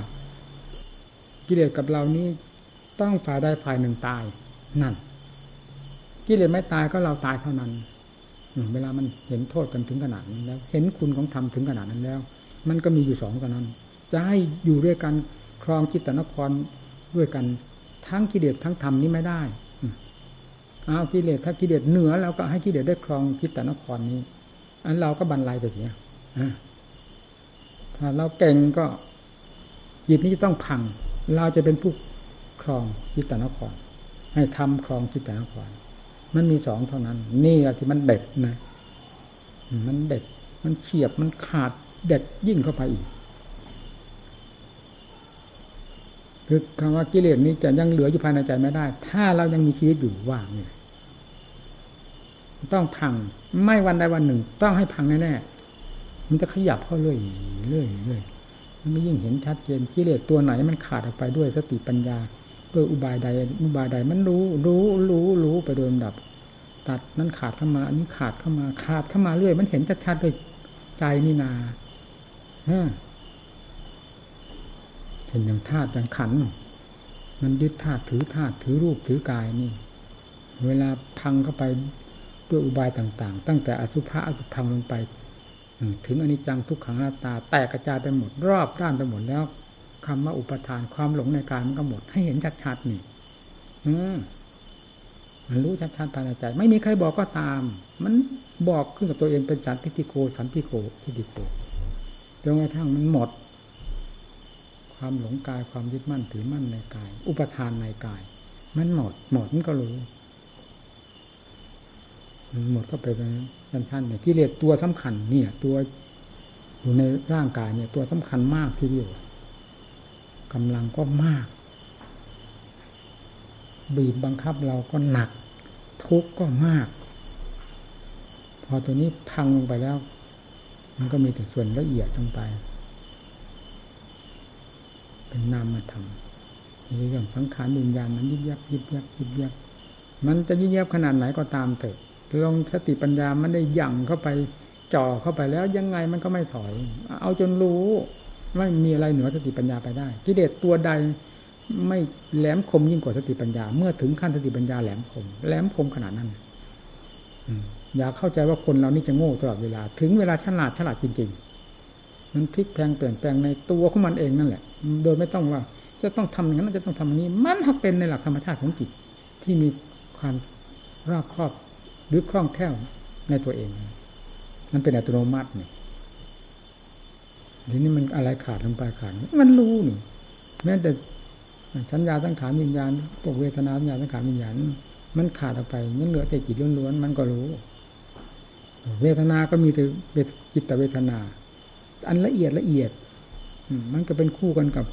กิเลสกับเรานี้ต้องฝ่ายใดฝ่ายหนึ่งตายนั่น กิเลสไม่ตายก็เราตายเท่านั้นเวลามันเห็นโทษกันถึงขนาดนั้นแล้ว เห็นคุณของธรรมถึงขนาดนั้นแล้ว มันก็มีอยู่สองกันนั้นจะให้อยู่ด้วยกันครองจิตตนครด้วยกัน ทั้งกิเลสทั้งธรรมนี้ไม่ได้เอากิเลสถ้ากิเลสเหนือเราก็ให้กิเลสได้ครองจิตตนครนี้ อันเราก็บันไลไปเสีย ถ้าเราเก่งก็จิตนี้จะต้องพัง เราจะเป็นผู้ครองจิตตนคร ให้ทำครองจิตตนคร มันมีสองเท่านั้น นี่อะที่มันเด็ดนะมันเด็ด มันเฉียบมันขาดเด็ดยิ่งเข้าไปอีกคือคำว่ากิเลสนี้จะยังเหลืออยู่ภายในใจไม่ได้ ถ้าเรายังมีชีวิตอยู่ว่างเนี่ยต้องพัง ไม่วันใดวันหนึ่ง ต้องให้พังแน่ๆ มันจะขยับเข้าเรื่อยเรื่อยเรื่อยมันไม่ยิ่งเห็นชัดเจนกิเลสตัวไหนมันขาดออกไปด้วยสติปัญญา ด้วยอุบายใดอุบายใดมันรู้รู้รู้รู้ไปโดยลำดับ ตัดนั้นขาดเข้ามา อันนี้ขาดเข้ามา ขาดเข้ามาเรื่อย มันเห็นชัดๆด้วยใจนี่นาฮะเห็นอย่างธาตุอย่างขันมันยึดธาตุถือธาตุถือรูปถือกายนี่ เวลาพังเข้าไปด้วยอุบายต่าง ๆ ตั้งแต่อสุภะอสุพังลงไป ถึงอนิจจังทุกขังหน้าตา แตกกระจายไปหมดรอบด้านไปหมดแล้วคำว่าอุปทานความหลงในกายมันก็หมด ให้เห็นชัดๆนี่อืมันรู้ชัดๆภายในใจ ไม่มีใครบอกก็ตาม มันบอกขึ้นกับตัวเองเป็นสันติโกสันติโกทิฏฐิโกจนกระทั่งมันหมด ความหลงกายความยึดมั่นถือมั่นในกาย อุปทานในกาย มันหมด หมดมันก็รู้ หมดก็ไปเป็น ชั้นๆเนี่ยกิเลสตัวสำคัญเนี่ย ตัวอยู่ในร่างกายเนี่ย ตัวสำคัญมากทีเดียวกำลังก็มาก บีบบังคับเราก็หนัก ทุกข์ก็มาก พอตัวนี้พังลงไปแล้ว มันก็มีแต่ส่วนละเอียดลงไป เป็นนามธรรมในเรื่องสังขารวิญญาณมันยิบยับยิบยับยิบยับมันจะยิบยับขนาดไหนก็ตามเถอะ ลงสติปัญญามันได้ยั่งเข้าไปจ่อเข้าไปแล้วยังไงมันก็ไม่ถอย เอาจนรู้ไม่มีอะไรเหนือสติปัญญาไปได้ กิเลสตัวใดไม่แหลมคมยิ่งกว่าสติปัญญา เมื่อถึงขั้นสติปัญญาแหลมคมแหลมคมขนาดนั้นอย่าเข้าใจว่าคนเรานี่จะโง่ตลอดเวลา ถึงเวลาฉลาดฉลาดจริง ๆ มันพลิกแพงเปลี่ยนแปลงในตัวของมันเองนั่นแหละ โดยไม่ต้องว่า จะต้องทำอย่างนั้นจะต้องทำอย่างนี้ มันหักเป็นในหลักธรรมชาติของจิตที่มีความรอบครอบ หรือคล่องแคล่วในตัวเอง มันเป็นอัตโนมัตินี่ทีนี้มันอะไรขาดลงไปขาดมันรู้นี่แม้แต่สัญญาสังขารวิญญาณพวกเวทนาสัญญาสังขารวิญญาณมันขาดออกไปมันเหลือแต่จิตล้วนๆมันก็รู้ เวทนา ก็มีแต่จิตเวทนา อันละเอียดละเอียดมันก็เป็นคู่กันกับ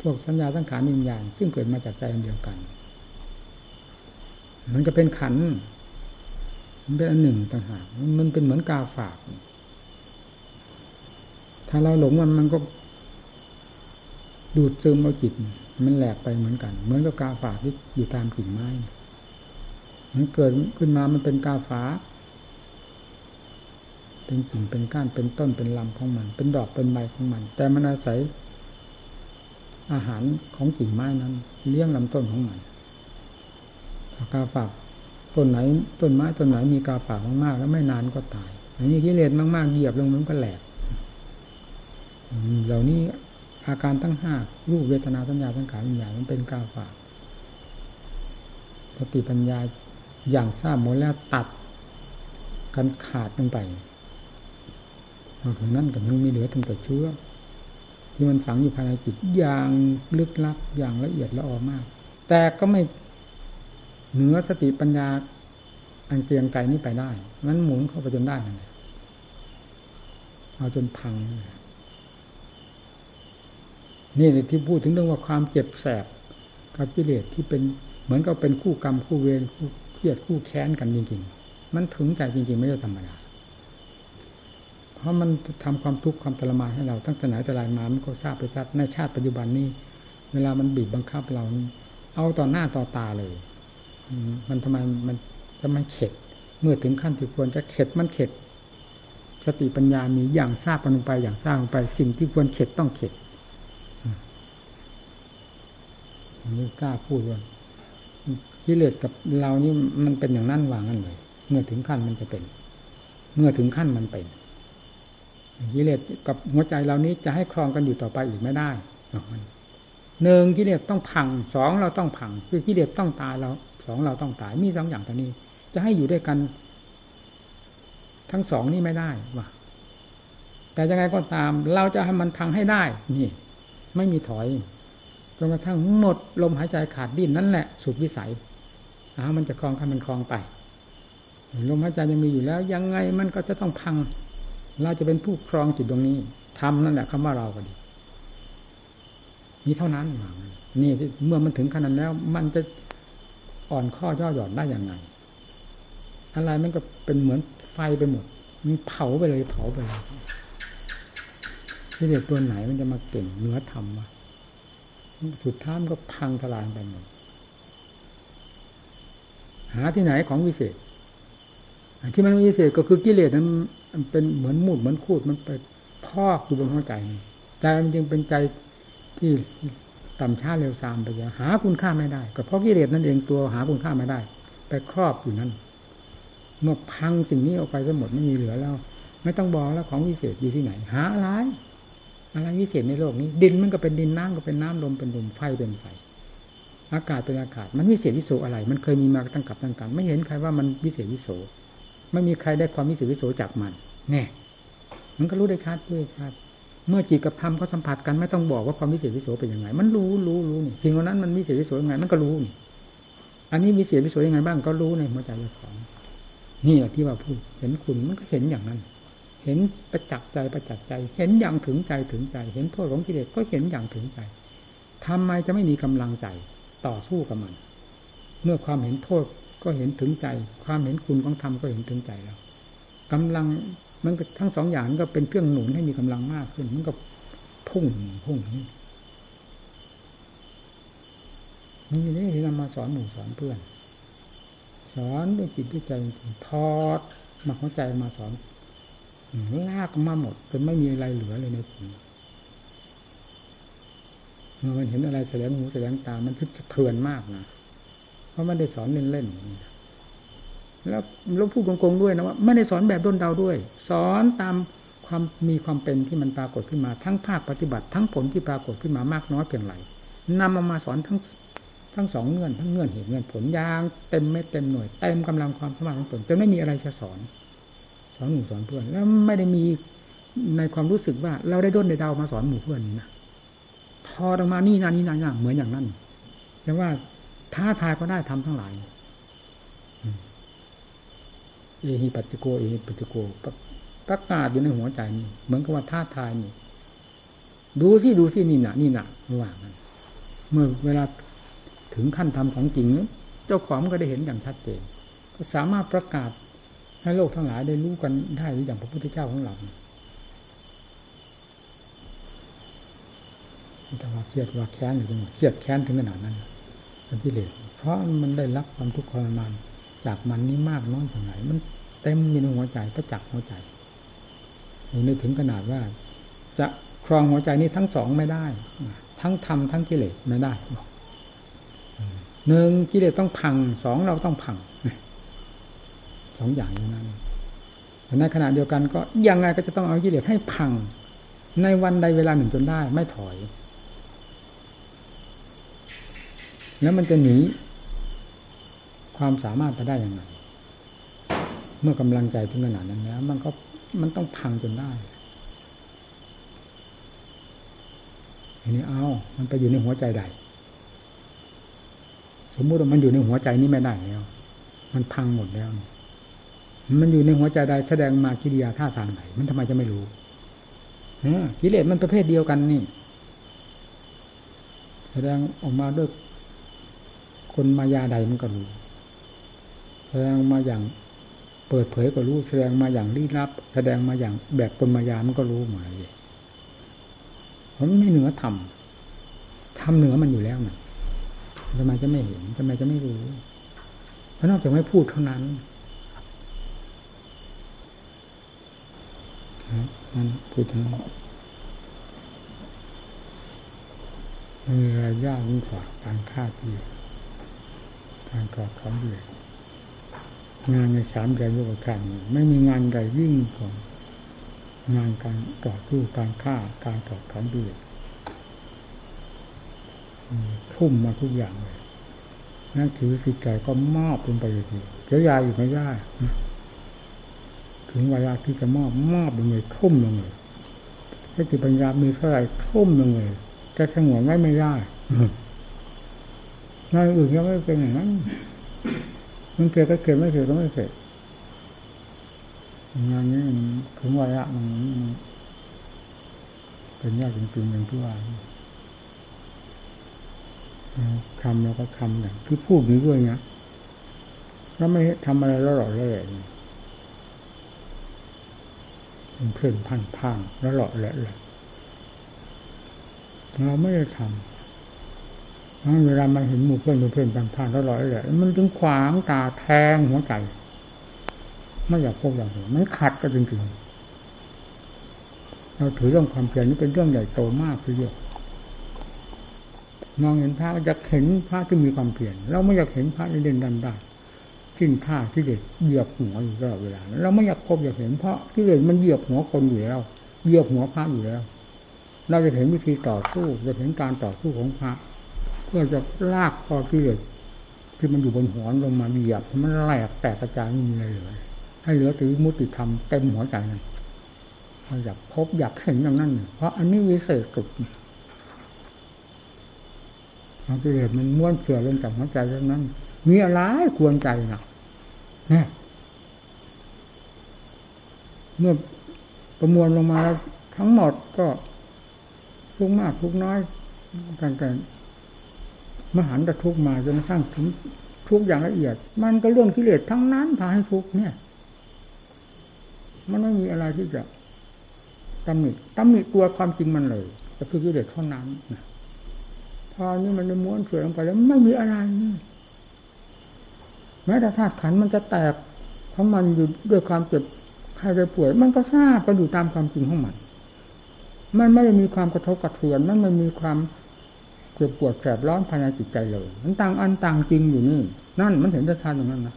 พวกสัญญาสังขารวิญญาณ ซึ่งเกิดมาจากใจเดียวกัน มันก็เป็นขัน มันเป็นอันหนึ่งต่างหากมันเป็นเหมือนกาฝาก ถ้าเราหลงมันมันก็ดูดซึมเอาจิต มันแหลกไปเหมือนกัน เหมือนกับกาฝากที่อยู่ตามกิ่งไม้ มันเกิดขึ้นมามันเป็นกาฝาเป็นกิ่งเป็นก้านเป็นต้นเป็นลำของมัน เป็นดอกเป็นใบของมัน แต่มันอาศัย อาหารของกิ่งไม้นั้น เลี้ยงลำต้นของมันกาฝาก ต้นไหนต้นไม้ต้นไหนมีกาฝากมากๆแล้วไม่นานก็ตาย อันนี้กิเลสมากๆเหยียบลงมันก็แหลกเหล่านี้อาการตั้งห้ารูปเวทนาสัญญาสังขารวิญญาณมันเป็นกาฝากสติปัญญาอย่างทราบหมดแล้วตัดกันขาดลงไปถึงนั้นก็ยังมีเหลือตั้งแต่เชื้อที่มันฝังอยู่ภายในจิตอย่างลึกลับอย่างละเอียดละออมาก แต่ก็ไม่ เหนือสติปัญญาอันเกรียงไกรนี้ไปได้มันหมุนเข้าไปจนได้เลยเอาจนพัง นี่ที่พูดถึงเรื่องว่าความเจ็บแสบกับกิเลสที่เป็นเหมือนกับเป็นคู่กรรมคู่เวรคู่เครียดคู่แค้นกันจริงๆ มันถึงใจจริงๆ ไม่ใช่ธรรมดา เพราะมันทำความทุกข์ความทรมานให้เราตั้งแต่ไหนแต่ไรมามันก็ทราบไปชัดในชาติปัจจุบันนี้ เวลามันบีบบังคับเรา เอาต่อหน้าต่อตาเลย มันทำไมมันจะไมเข็ด เมื่อถึงขั้นที่ควรจะเข็ดมันเข็ด สติปัญญามีอย่างทราบลงไปอย่างทราบลงไป สิ่งที่ควรเข็ดต้องเข็ดนี่กล้าพูดว่ากิเลสกับเรานี่มันเป็นอย่างนั้นวางกันเลยเมื่อถึงขั้นมันจะเป็น เมื่อถึงขั้นมันเป็นกิเลสกับหัวใจเรานี้จะให้ครองกันอยู่ต่อไปอีกไม่ได้หนึ่งกิเลสต้องพังสองเราต้องพัง คือกิเลสต้องตายเรา สองเราต้องตายมีสองอย่างตัวนี้ จะให้อยู่ด้วยกัน ทั้งสองนี่ไม่ได้ว่าแต่ยังไงก็ตาม เราจะให้มันพังให้ได้ นี่ ไม่มีถอยจนกระทั่งหมดลมหายใจขาดดิ้นนั่นแหละสุดวิสัยอามันจะคลองให้มันคลองไปลมหายใจยังมีอยู่แล้ว ยังไงมันก็จะต้องพัง เราจะเป็นผู้ครองจิตตรงนี้ทำนั่นแหละคำว่าเราก็ดีนี่เท่านั้นนี่เมื่อมันถึงขนาดแล้ว มันจะ อ่อนข้อย่อหย่อนได้อย่างไงอะไรมันก็เป็นเหมือนไฟไปหมด มันเผาไปเลยเผาไปเลยที่เด็กตัวไหนมันจะมาเก่งเนื้อธรรมวะสุดท้ายมันก็พังทลายไปหมดหาที่ไหนของวิเศษที่มันวิเศษก็คือกิเลสนั้นมันเป็นเหมือนมูดเหมือนคูดมันไปพอกอยู่บนหัวใจใจมันจึงเป็นใจที่ ต่ำช้าเร็วซามไปอย่างหาคุณค่าไม่ได้ ก็เพราะกิเลสนั่นเองตัวหาคุณค่าไม่ได้ ไปครอบอยู่นั้นเมื่อพังสิ่งนี้ออกไปทั้งหมดไม่มีเหลือแล้ว ไม่ต้องบอกแล้วของวิเศษอยู่ที่ไหน หาอะไรอะไรวิเศษในโลกนี้ ดินมันก็เป็นดินน้ำก็เป็นน้ำลมเป็นลมไฟเป็นไฟอากาศเป็นอากาศ มันวิเศษวิโสอะไร มันเคยมีมาตั้งกับตั้งกันไม่เห็นใครว่ามันวิเศษวิโสไม่มีใครได้ความวิเศษวิโสจากมันแน่มันก็รู้ได้ชัดด้วยชัด เมื่อจิตกับธรรมเขาสัมผัสกันไม่ต้องบอกว่าความวิเศษวิโสเป็นยังไง มันรู้รู้รู้นี่สิ่งนั้นมันวิเศษวิโสยังไง มันก็รู้นี่อันนี้วิเศษวิโสยังไงบ้างก็รู้ในหัวใจเจ้าของ นี่แหละที่ว่าพูดเห็นคุณมันก็เห็นอย่างนั้น เห็นประจักษ์ใจประจักษ์ใจ เห็นอย่างถึงใจถึงใจ เห็นโทษของกิเลสก็เห็นอย่างถึงใจทำไมจะไม่มีกำลังใจต่อสู้กับมัน เมื่อความเห็นโทษก็เห็นถึงใจ ความเห็นคุณของธรรมก็เห็นถึงใจแล้วกำลัง มันทั้งสองอย่างก็เป็นเครื่องหนุนให้มีกำลังมากขึ้น มันก็พุ่งพุ่งนี่นี่ที่นำมาสอนหนูสอนเพื่อน สอนด้วยจิตด้วยใจจริงทอดมาเข้าใจมาสอนลากมาหมดจนไม่มีอะไรเหลือเลยในจิตเมื่อมันเห็นอะไรแสดงหูแสดงตา มันคิดสะเทือนมากนะ เพราะมันได้สอนเล่นๆ แล้วเราพูดโกงๆด้วยนะว่าไม่ได้สอนแบบด้นเดาด้วย สอนตามความมีความเป็นที่มันปรากฏขึ้นมา ทั้งภาคปฏิบัติทั้งผลที่ปรากฏขึ้นมามากน้อยเพียงไรนำมามาสอนทั้งทั้งสองเงื่อนทั้งเงื่อนเหตุเงื่อนผลยางเต็มเม็ดเต็มหน่วยเต็มกำลังความสามารถของตนจะไม่มีอะไรจะสอนสอนหมู่สอนเพื่อน แล้วไม่ได้มีในความรู้สึกว่า เราได้ด้นได้เดามาสอนหมู่เพื่อนนะพอออกมานี่นานี่นานเหมือนอย่างนั้นแต่ว่าท้าทายก็ได้ทำทั้งหลาย เอหิปัจโกเอหิปัจโกประกาศอยู่ในหัวใจนี่เหมือนกับว่าท้าทายนี่ ดูสิดูสินี่หนะนี่หนะระหว่างนั้นเมื่อเวลาถึงขั้นทำของจริง เจ้าของก็ได้เห็นอย่างชัดเจนก็สามารถประกาศให้โลกทั้งหลายได้รู้กันได้อย่างพระพุทธเจ้าของเราแต่ว่าเครียดว่าแค้นอยู่ตรงเครียดแค้นถึงขนาดนั้นเป็นพิเรนเพราะมันได้รับความทุกข์ทรมาน จากมันนี่มากน้อยเท่าไหร่มันเต็มมีในหัวใจประจักษ์หัวใจนี่ถึงขนาดว่า จะครองหัวใจนี้ทั้งสองไม่ได้ ทั้งธรรมทั้งกิเลสไม่ได้หนึ่งกิเลสต้องพังสองเราต้องพังสองอย่างอย่างนั้นในขณะเดียวกันก็ยังไงก็จะต้องเอากิเลสให้พัง ในวันใดเวลาหนึ่งจนได้ ไม่ถอย แล้วมันจะหนี ความสามารถไปได้อย่างไรเมื่อกำลังใจถึงขนาดนั้นแล้วมันก็มันต้องพังจนได้ทีนี้เอามันไปอยู่ในหัวใจใด สมมุติว่ามันอยู่ในหัวใจนี้ไม่ได้แล้ว มันพังหมดแล้วมันอยู่ในหัวใจใดแสดงมากิริยาท่าทางไหน มันทำไมจะไม่รู้กิเลสมันประเภทเดียวกันนี่ แสดงออกมาด้วยคนมายาใดมันก็รู้ ดงมาอย่าง เปิดเผยก็รู้แสดงมาอย่างลี้ลับ แสดงมาอย่างแบบคนมายามันก็รู้หมดเลยผมไม่เหนือทำทำเหนือมันอยู่แล้วนะทำไมจะไม่เห็นทำไมจะไม่รู้เพราะนอกจากไม่พูดเท่านั้นนั่นพูดทั้งมีอะไรยากยิ่งกว่าการฆ่าที่การกอดของเดือ งานในสามเดือนยุคการไม่มีงานใดยิ่งกว่างานการต่อสู้การฆ่าการต่อขันดีทุ่มมาทุกอย่างเลยนั่นถือจิตใจก็มอบลงไปเลยทีเจ้ายาอยู่ไม่ได้ถึงเวลาที่จะมอบมอบลงเลยทุ่มลงเลยถ้าจิตปัญญามีเท่าไหร่ทุ่มลงเลยจะสงวนไว้ไม่ได้งานอื่นก็ไม่เป็นอย่างนั้น มันเกิดก็เกิดไม่เกิดก็ไม่เสร็จงานนี้มันถึงวัยะมันเป็นยากจริงๆอย่างที่ว่าคำแล้วก็คำอย่างคือพูดนี้ด้วยเนี้ยแล้วไม่ทำอะไรแล้วหล่อเล่เพื่อนพันพังแล้วหล่อเละเลยเราไม่ได้ทำ เวลามาเห็นหมู่เพื่อนหมู่เพื่อนพันพังแล้วล่อเละมันถึงขวางตาแทงหัวใจ ไม่อยากพบอย่างนี้มันขัดกันจริงๆเราถือเรื่องความเพียรนี้เป็นเรื่องใหญ่โตมากทีเดียวมองเห็นพระอยากเห็นพระที่มีความเพียรเราไม่อยากเห็นพระที่เด่นดันได้สิ้นท่าที่เด็ดเหยียบหัวอยู่ตลอดเวลาเราไม่อยากพบอยากเห็นเพราะที่เด็ดมันเหยียบหัวคนอยู่แล้วเหยียบหัวพระอยู่แล้ว เราจะเห็นวิธีต่อสู้จะเห็นการต่อสู้ของพระ เพื่อจะลากคอที่เด็ดที่มันอยู่บนหัวลงมาเหยียบมันแหลกแตกกระจายไม่มีอะไรเลยให้เหลือถือมุติธรรมเต็มหัวใจนั่นอยากพบอยากเห็นอย่างนั้น เพราะอันนี้วิเศษสุดเอากิเลสมันม้วนเสื่อลงจากหัวใจเท่านั้น มีอะไรควรใจนะเนี่ยเมื่อประมวลลงมาทั้งหมดก็ทุกมากทุกน้อยกันแต่ มหันตทุกมาจนสร้างถึงทุกอย่างละเอียด มันก็เรื่องกิเลสทั้งนั้นพาให้ทุกเนี่ย มันไม่มีอะไรที่จะตำหนิตำหนิตัวความจริงมันเลยจะคือกิเลสเท่านั้นนะพอนี้มันม้วนเสือลงไปแล้วไม่มีอะไรนี่แม้แต่ธาตุขันมันจะแตกเพราะมันอยู่ด้วยความเจ็บใครจะป่วย มันก็ทราบก็อยู่ตามความจริงของมัน มันไม่ได้มีความกระทบกระเทือน มันไม่มีความ เจ็บปวดแสบร้อนภายในจิตใจเลย มันต่างอันต่างจริงอยู่นี่ นั่นมันเห็นจะชัดตรงนั้นนะ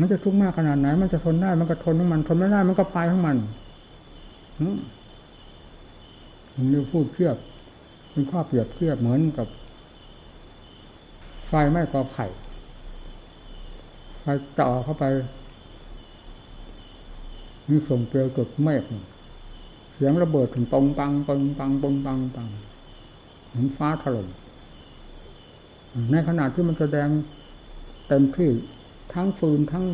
มันจะทุกข์มากขนาดไหน มันจะทนได้ มันก็ทนของมัน ทนไม่ได้ มันก็ไปของมันมันมีพูดเทียบเป็นข้อเปรียบเทียบเหมือนกับ ไฟไหม้กอไผ่ไฟจ่อเข้าไป มีส่งเปลวเกิดเมฆเสียงระเบิดถึงปงปังปงปังปงปังปัง เหมือนฟ้าถล่มในขณะที่มันแสดงเต็มที่ทั้งฟืนทั้ง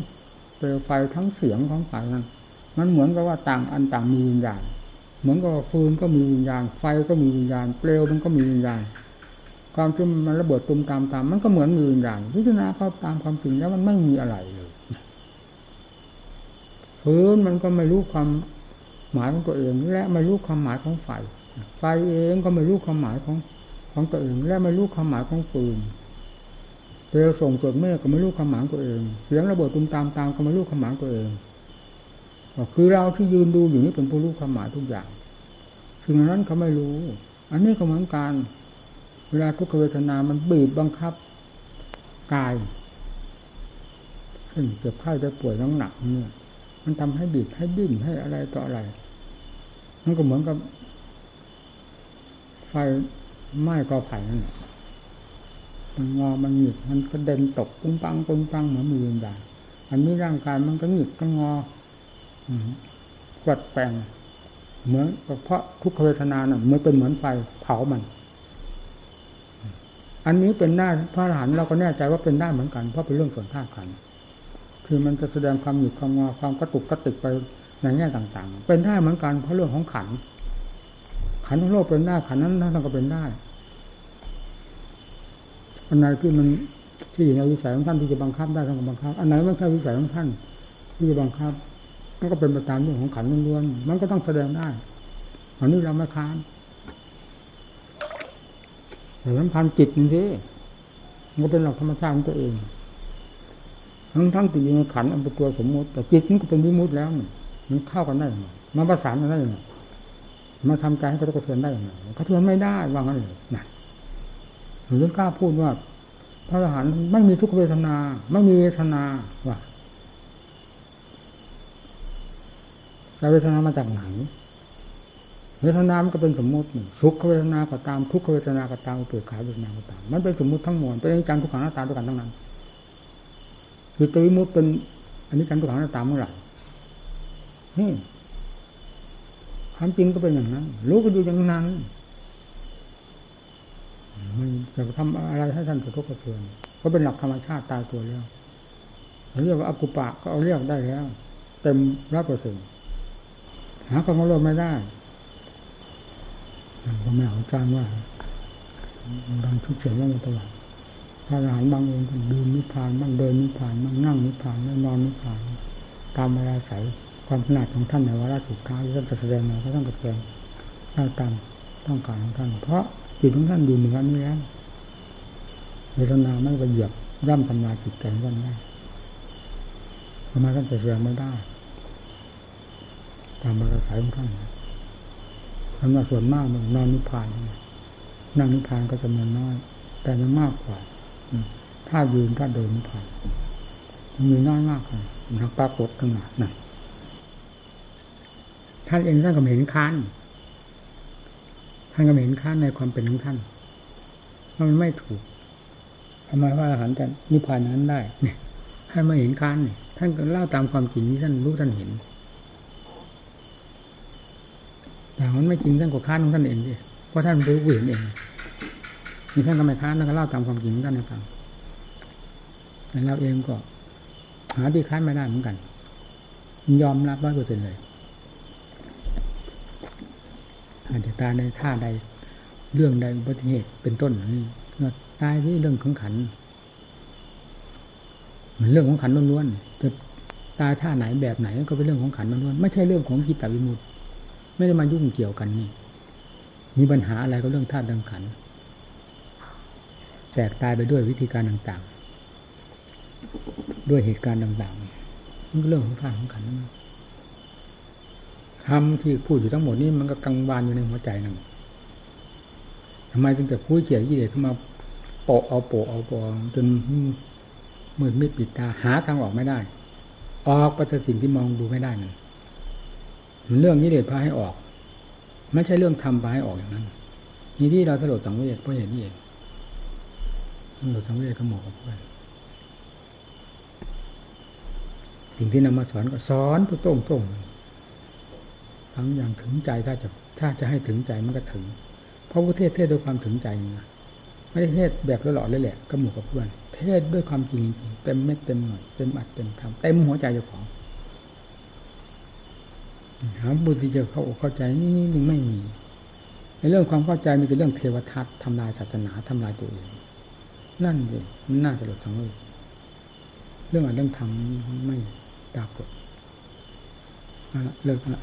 เปลวไฟทั้งเสียงของไฟนั้นมันเหมือนกับว่าต่างอันต่างมีวิญญาณเหมือนกับฟืนก็มีวิญญาณ ไฟก็มีวิญญาณ เปลวมันก็มีวิญญาณ ความที่มันระเบิดตุมตามตามมันก็เหมือนมีวิญญาณพิจารณาเข้าตามความจริงแล้วมันไม่มีอะไรเลยฟืนมันก็ไม่รู้ความหมายของตัวเองและไม่รู้ความหมายของไฟ ไฟเองก็ไม่รู้ความหมายของของตัวเองและไม่รู้ความหมายของฟืนเปลวส่งเกิดเมฆก็ไม่รู้ความหมายตัวเอง เสียงระเบิดตุ้มตามตามก็ไม่รู้ความหมายตัวเองคือเราที่ยืนดูอยู่นี่เป็นผู้รู้ความหมายทุกอย่างสิ่งนั้นเขาไม่รู้ อันนี้ก็เหมือนกันเวลาทุกขเวทนามันบีบบังคับกายขึ้นเจ็บไข้ได้ป่วยน้ำหนักเนี่ย มันทำให้บีบให้ดิ้นให้อะไรต่ออะไร มันก็เหมือนกับ ไฟไหม้กอไผ่นั่นแหละมันงอมันหยิบมันก็เด็นตกปุ้งปังปุ้งปังเหมือนมือวิญญาณอันนี้ร่างกายมันก็หยิบก็งอกวัดแปลงเหมือนเพราะทุกขเวทนาน่ะมันเป็นเหมือนไฟเผามัน อันนี้เป็นได้าพระอรหันต์เราก็แน่ใจว่าเป็นได้เหมือนกันเพราะเป็นเรื่องส่วนธาตุขันคือมันจะแสดงความหยุดความงอความกระตุกกระติกไปในแง่ต่าง ๆ เป็นได้เหมือนกันเพราะเรื่องของขัน ขันของโลกเป็นได้ขันนั้นนั่นก็เป็นได้อันไหนที่มันที่อยู่ในวิสัยของท่านที่จะบังคับได้ท่านก็บังคับอันไหนไม่ใช่วิสัยของท่านที่จะบังคับมันก็เป็นไปตามเรื่องของขันล้วนๆมันก็ต้องแสดงได้อันนี้เราไม่ค้านแต่สำคัญจิตนี่สิมันก็เป็นหลักธรรมชาติของตัวเอง ทั้งทั้งติดอยู่ในขันอันเป็นตัวสมมติ แต่จิตมันก็เป็นวิมุติแล้วมันเข้ากันได้มมาประสานกันได้ยังไง มาทำใจให้กระตุ้นได้ยังไงกระตุ้นไม่ได้ว่างั้นเลยนะหรือกล้าพูดว่า พระอรหันต์ไม่มีทุกเวทนา ไม่มีเวทนาว่าแต่เวทนามาจากไหนเวทนามันก็เป็นสมมติสุขเวทนาก็ตามทุกขเวทนาก็ตามอุเบกขาเวทนาก็ตาม มันเป็นสมมติทั้งมวลเป็นอนิจจังทุกขังหน้าตาด้วยกันทั้งนั้นคือตัววิมุตเป็นอันนี้จังทุกขังหน้าตาเมื่อไหร่นี่ ความจริงก็เป็นอย่างนั้น รู้ก็อยู่อย่างนั้น มันจะทำอะไรให้ท่านกระทบกระเทือนก็เป็นหลักธรรมชาติตายตัวแล้วเรียกว่าอากุปะก็เอาเรียกได้แล้ว เต็มร้อยเปอร์เซ็นต์หาความรู้ไม่ได้ก็ไม่เอาจานว่าบางทุกเสียงว่ามันตลอดพระอรหันต์บางองค์ดื่มนิพพานบ้างเดินนิพพานบ้างนั่งนิพพานบ้างนอนนิพพานตามเวลาใส ความขนาดของท่านในวาระสุดท้ายที่ท่านจะแสดงมาก็ต้องแสดงได้ตามต้องการของท่าน เพราะจิตของท่านอยู่เหนือนี้แล้วเวทนาไม่ไปเหยียบร่ำทำลายจิตใจท่านได้ทำไมท่านจะแสดงไม่ได้ ตามวาระสายของท่านคำว่าส่วนมากมันนอนนิพพานนั่งนิพพานก็จะมันน้อย แต่มันมากกว่าถ้ายืนถ้าเดินนิพพานมันมีน้อยมากเลยมันปรากฏขึ้นมานั่น ท่านเองท่านก็เห็นค้านท่านก็เห็นค้านในความเป็นของท่านว่ามันไม่ถูกทำไมว่าอาหารจะนิพพานนั้นได้เนี่ยให้มาเห็นค้านเนี่ยท่านก็เล่าตามความจริงที่ท่านรู้ท่านเห็นแต่มันไม่จริงท่านก็ค้านของท่านเองดิเพราะท่านรู้เห็นเองมีท่านก็ไม่ค้านท่านก็เล่าตามความจริงของท่านให้ฟังแต่เราเองก็ หาที่ค้านไม่ได้เหมือนกัน ยอมรับร้อยเปอร์เซ็นต์เลย อาจจะตายในท่าใด เรื่องใดอุบัติเหตุเป็นต้นนี่ตายที่เรื่องของขันเหมือนเรื่องของขันล้วนๆจะตายท่าไหนแบบไหนก็เป็นเรื่องของขันล้วนๆไม่ใช่เรื่องของกิตตวิมุตติไม่ได้มายุ่งเกี่ยวกันนี่ มีปัญหาอะไรก็เรื่องธาตุดังขันแตกตายไปด้วยวิธีการต่างๆ ด้วยเหตุการณ์ต่างๆมันก็เรื่องของธาตุของขันนั่น คำที่พูดอยู่ทั้งหมดนี้มันก็กังวานอยู่ในหัวใจนั่นทำไมจึงจะคุยเขี่ยยี่เด็ดขึ้นมาโปะเอาโปะเอาโปะจนมืดมิดปิดตาหาทางออกไม่ได้ ออกปจากสิ่งที่มองดูไม่ได้นั่นเรื่องนี้เด็ดพาให้ออก ไม่ใช่เรื่องทำพาให้ออกอย่างนั้น นี่ที่เราสลดสังเวชเพราะเห็นนี่เองสลดสังเวชก็หมาะกับเพื่อนสิ่งที่นำมาสอนก็สอนตัวโต้งโต้ง ทั้งอย่างถึงใจถ้าจะถ้าจะให้ถึงใจมันก็ถึง เพราะประเทศเทศด้วยความถึงใจนะไม่ได้เทศแบบหล่อเลยแหละก็หมู่กับเพื่อน เทศด้วยความจริงเต็มเม็ดเต็มหน่อยเต็มอัดเต็มทำเต็มหัวใจเจ้าของหาบุตรที่จะเข้าเข้าใจนี่นี่ไม่มีในเรื่องความเข้าใจมีแต่เรื่องเทวทัศน์ทำลายศาสนาทำลายตัวเองนั่นเลยมันน่าสลดสังเวชเรื่องอะไรเรื่องทำไม่ปรากฏเลิกละ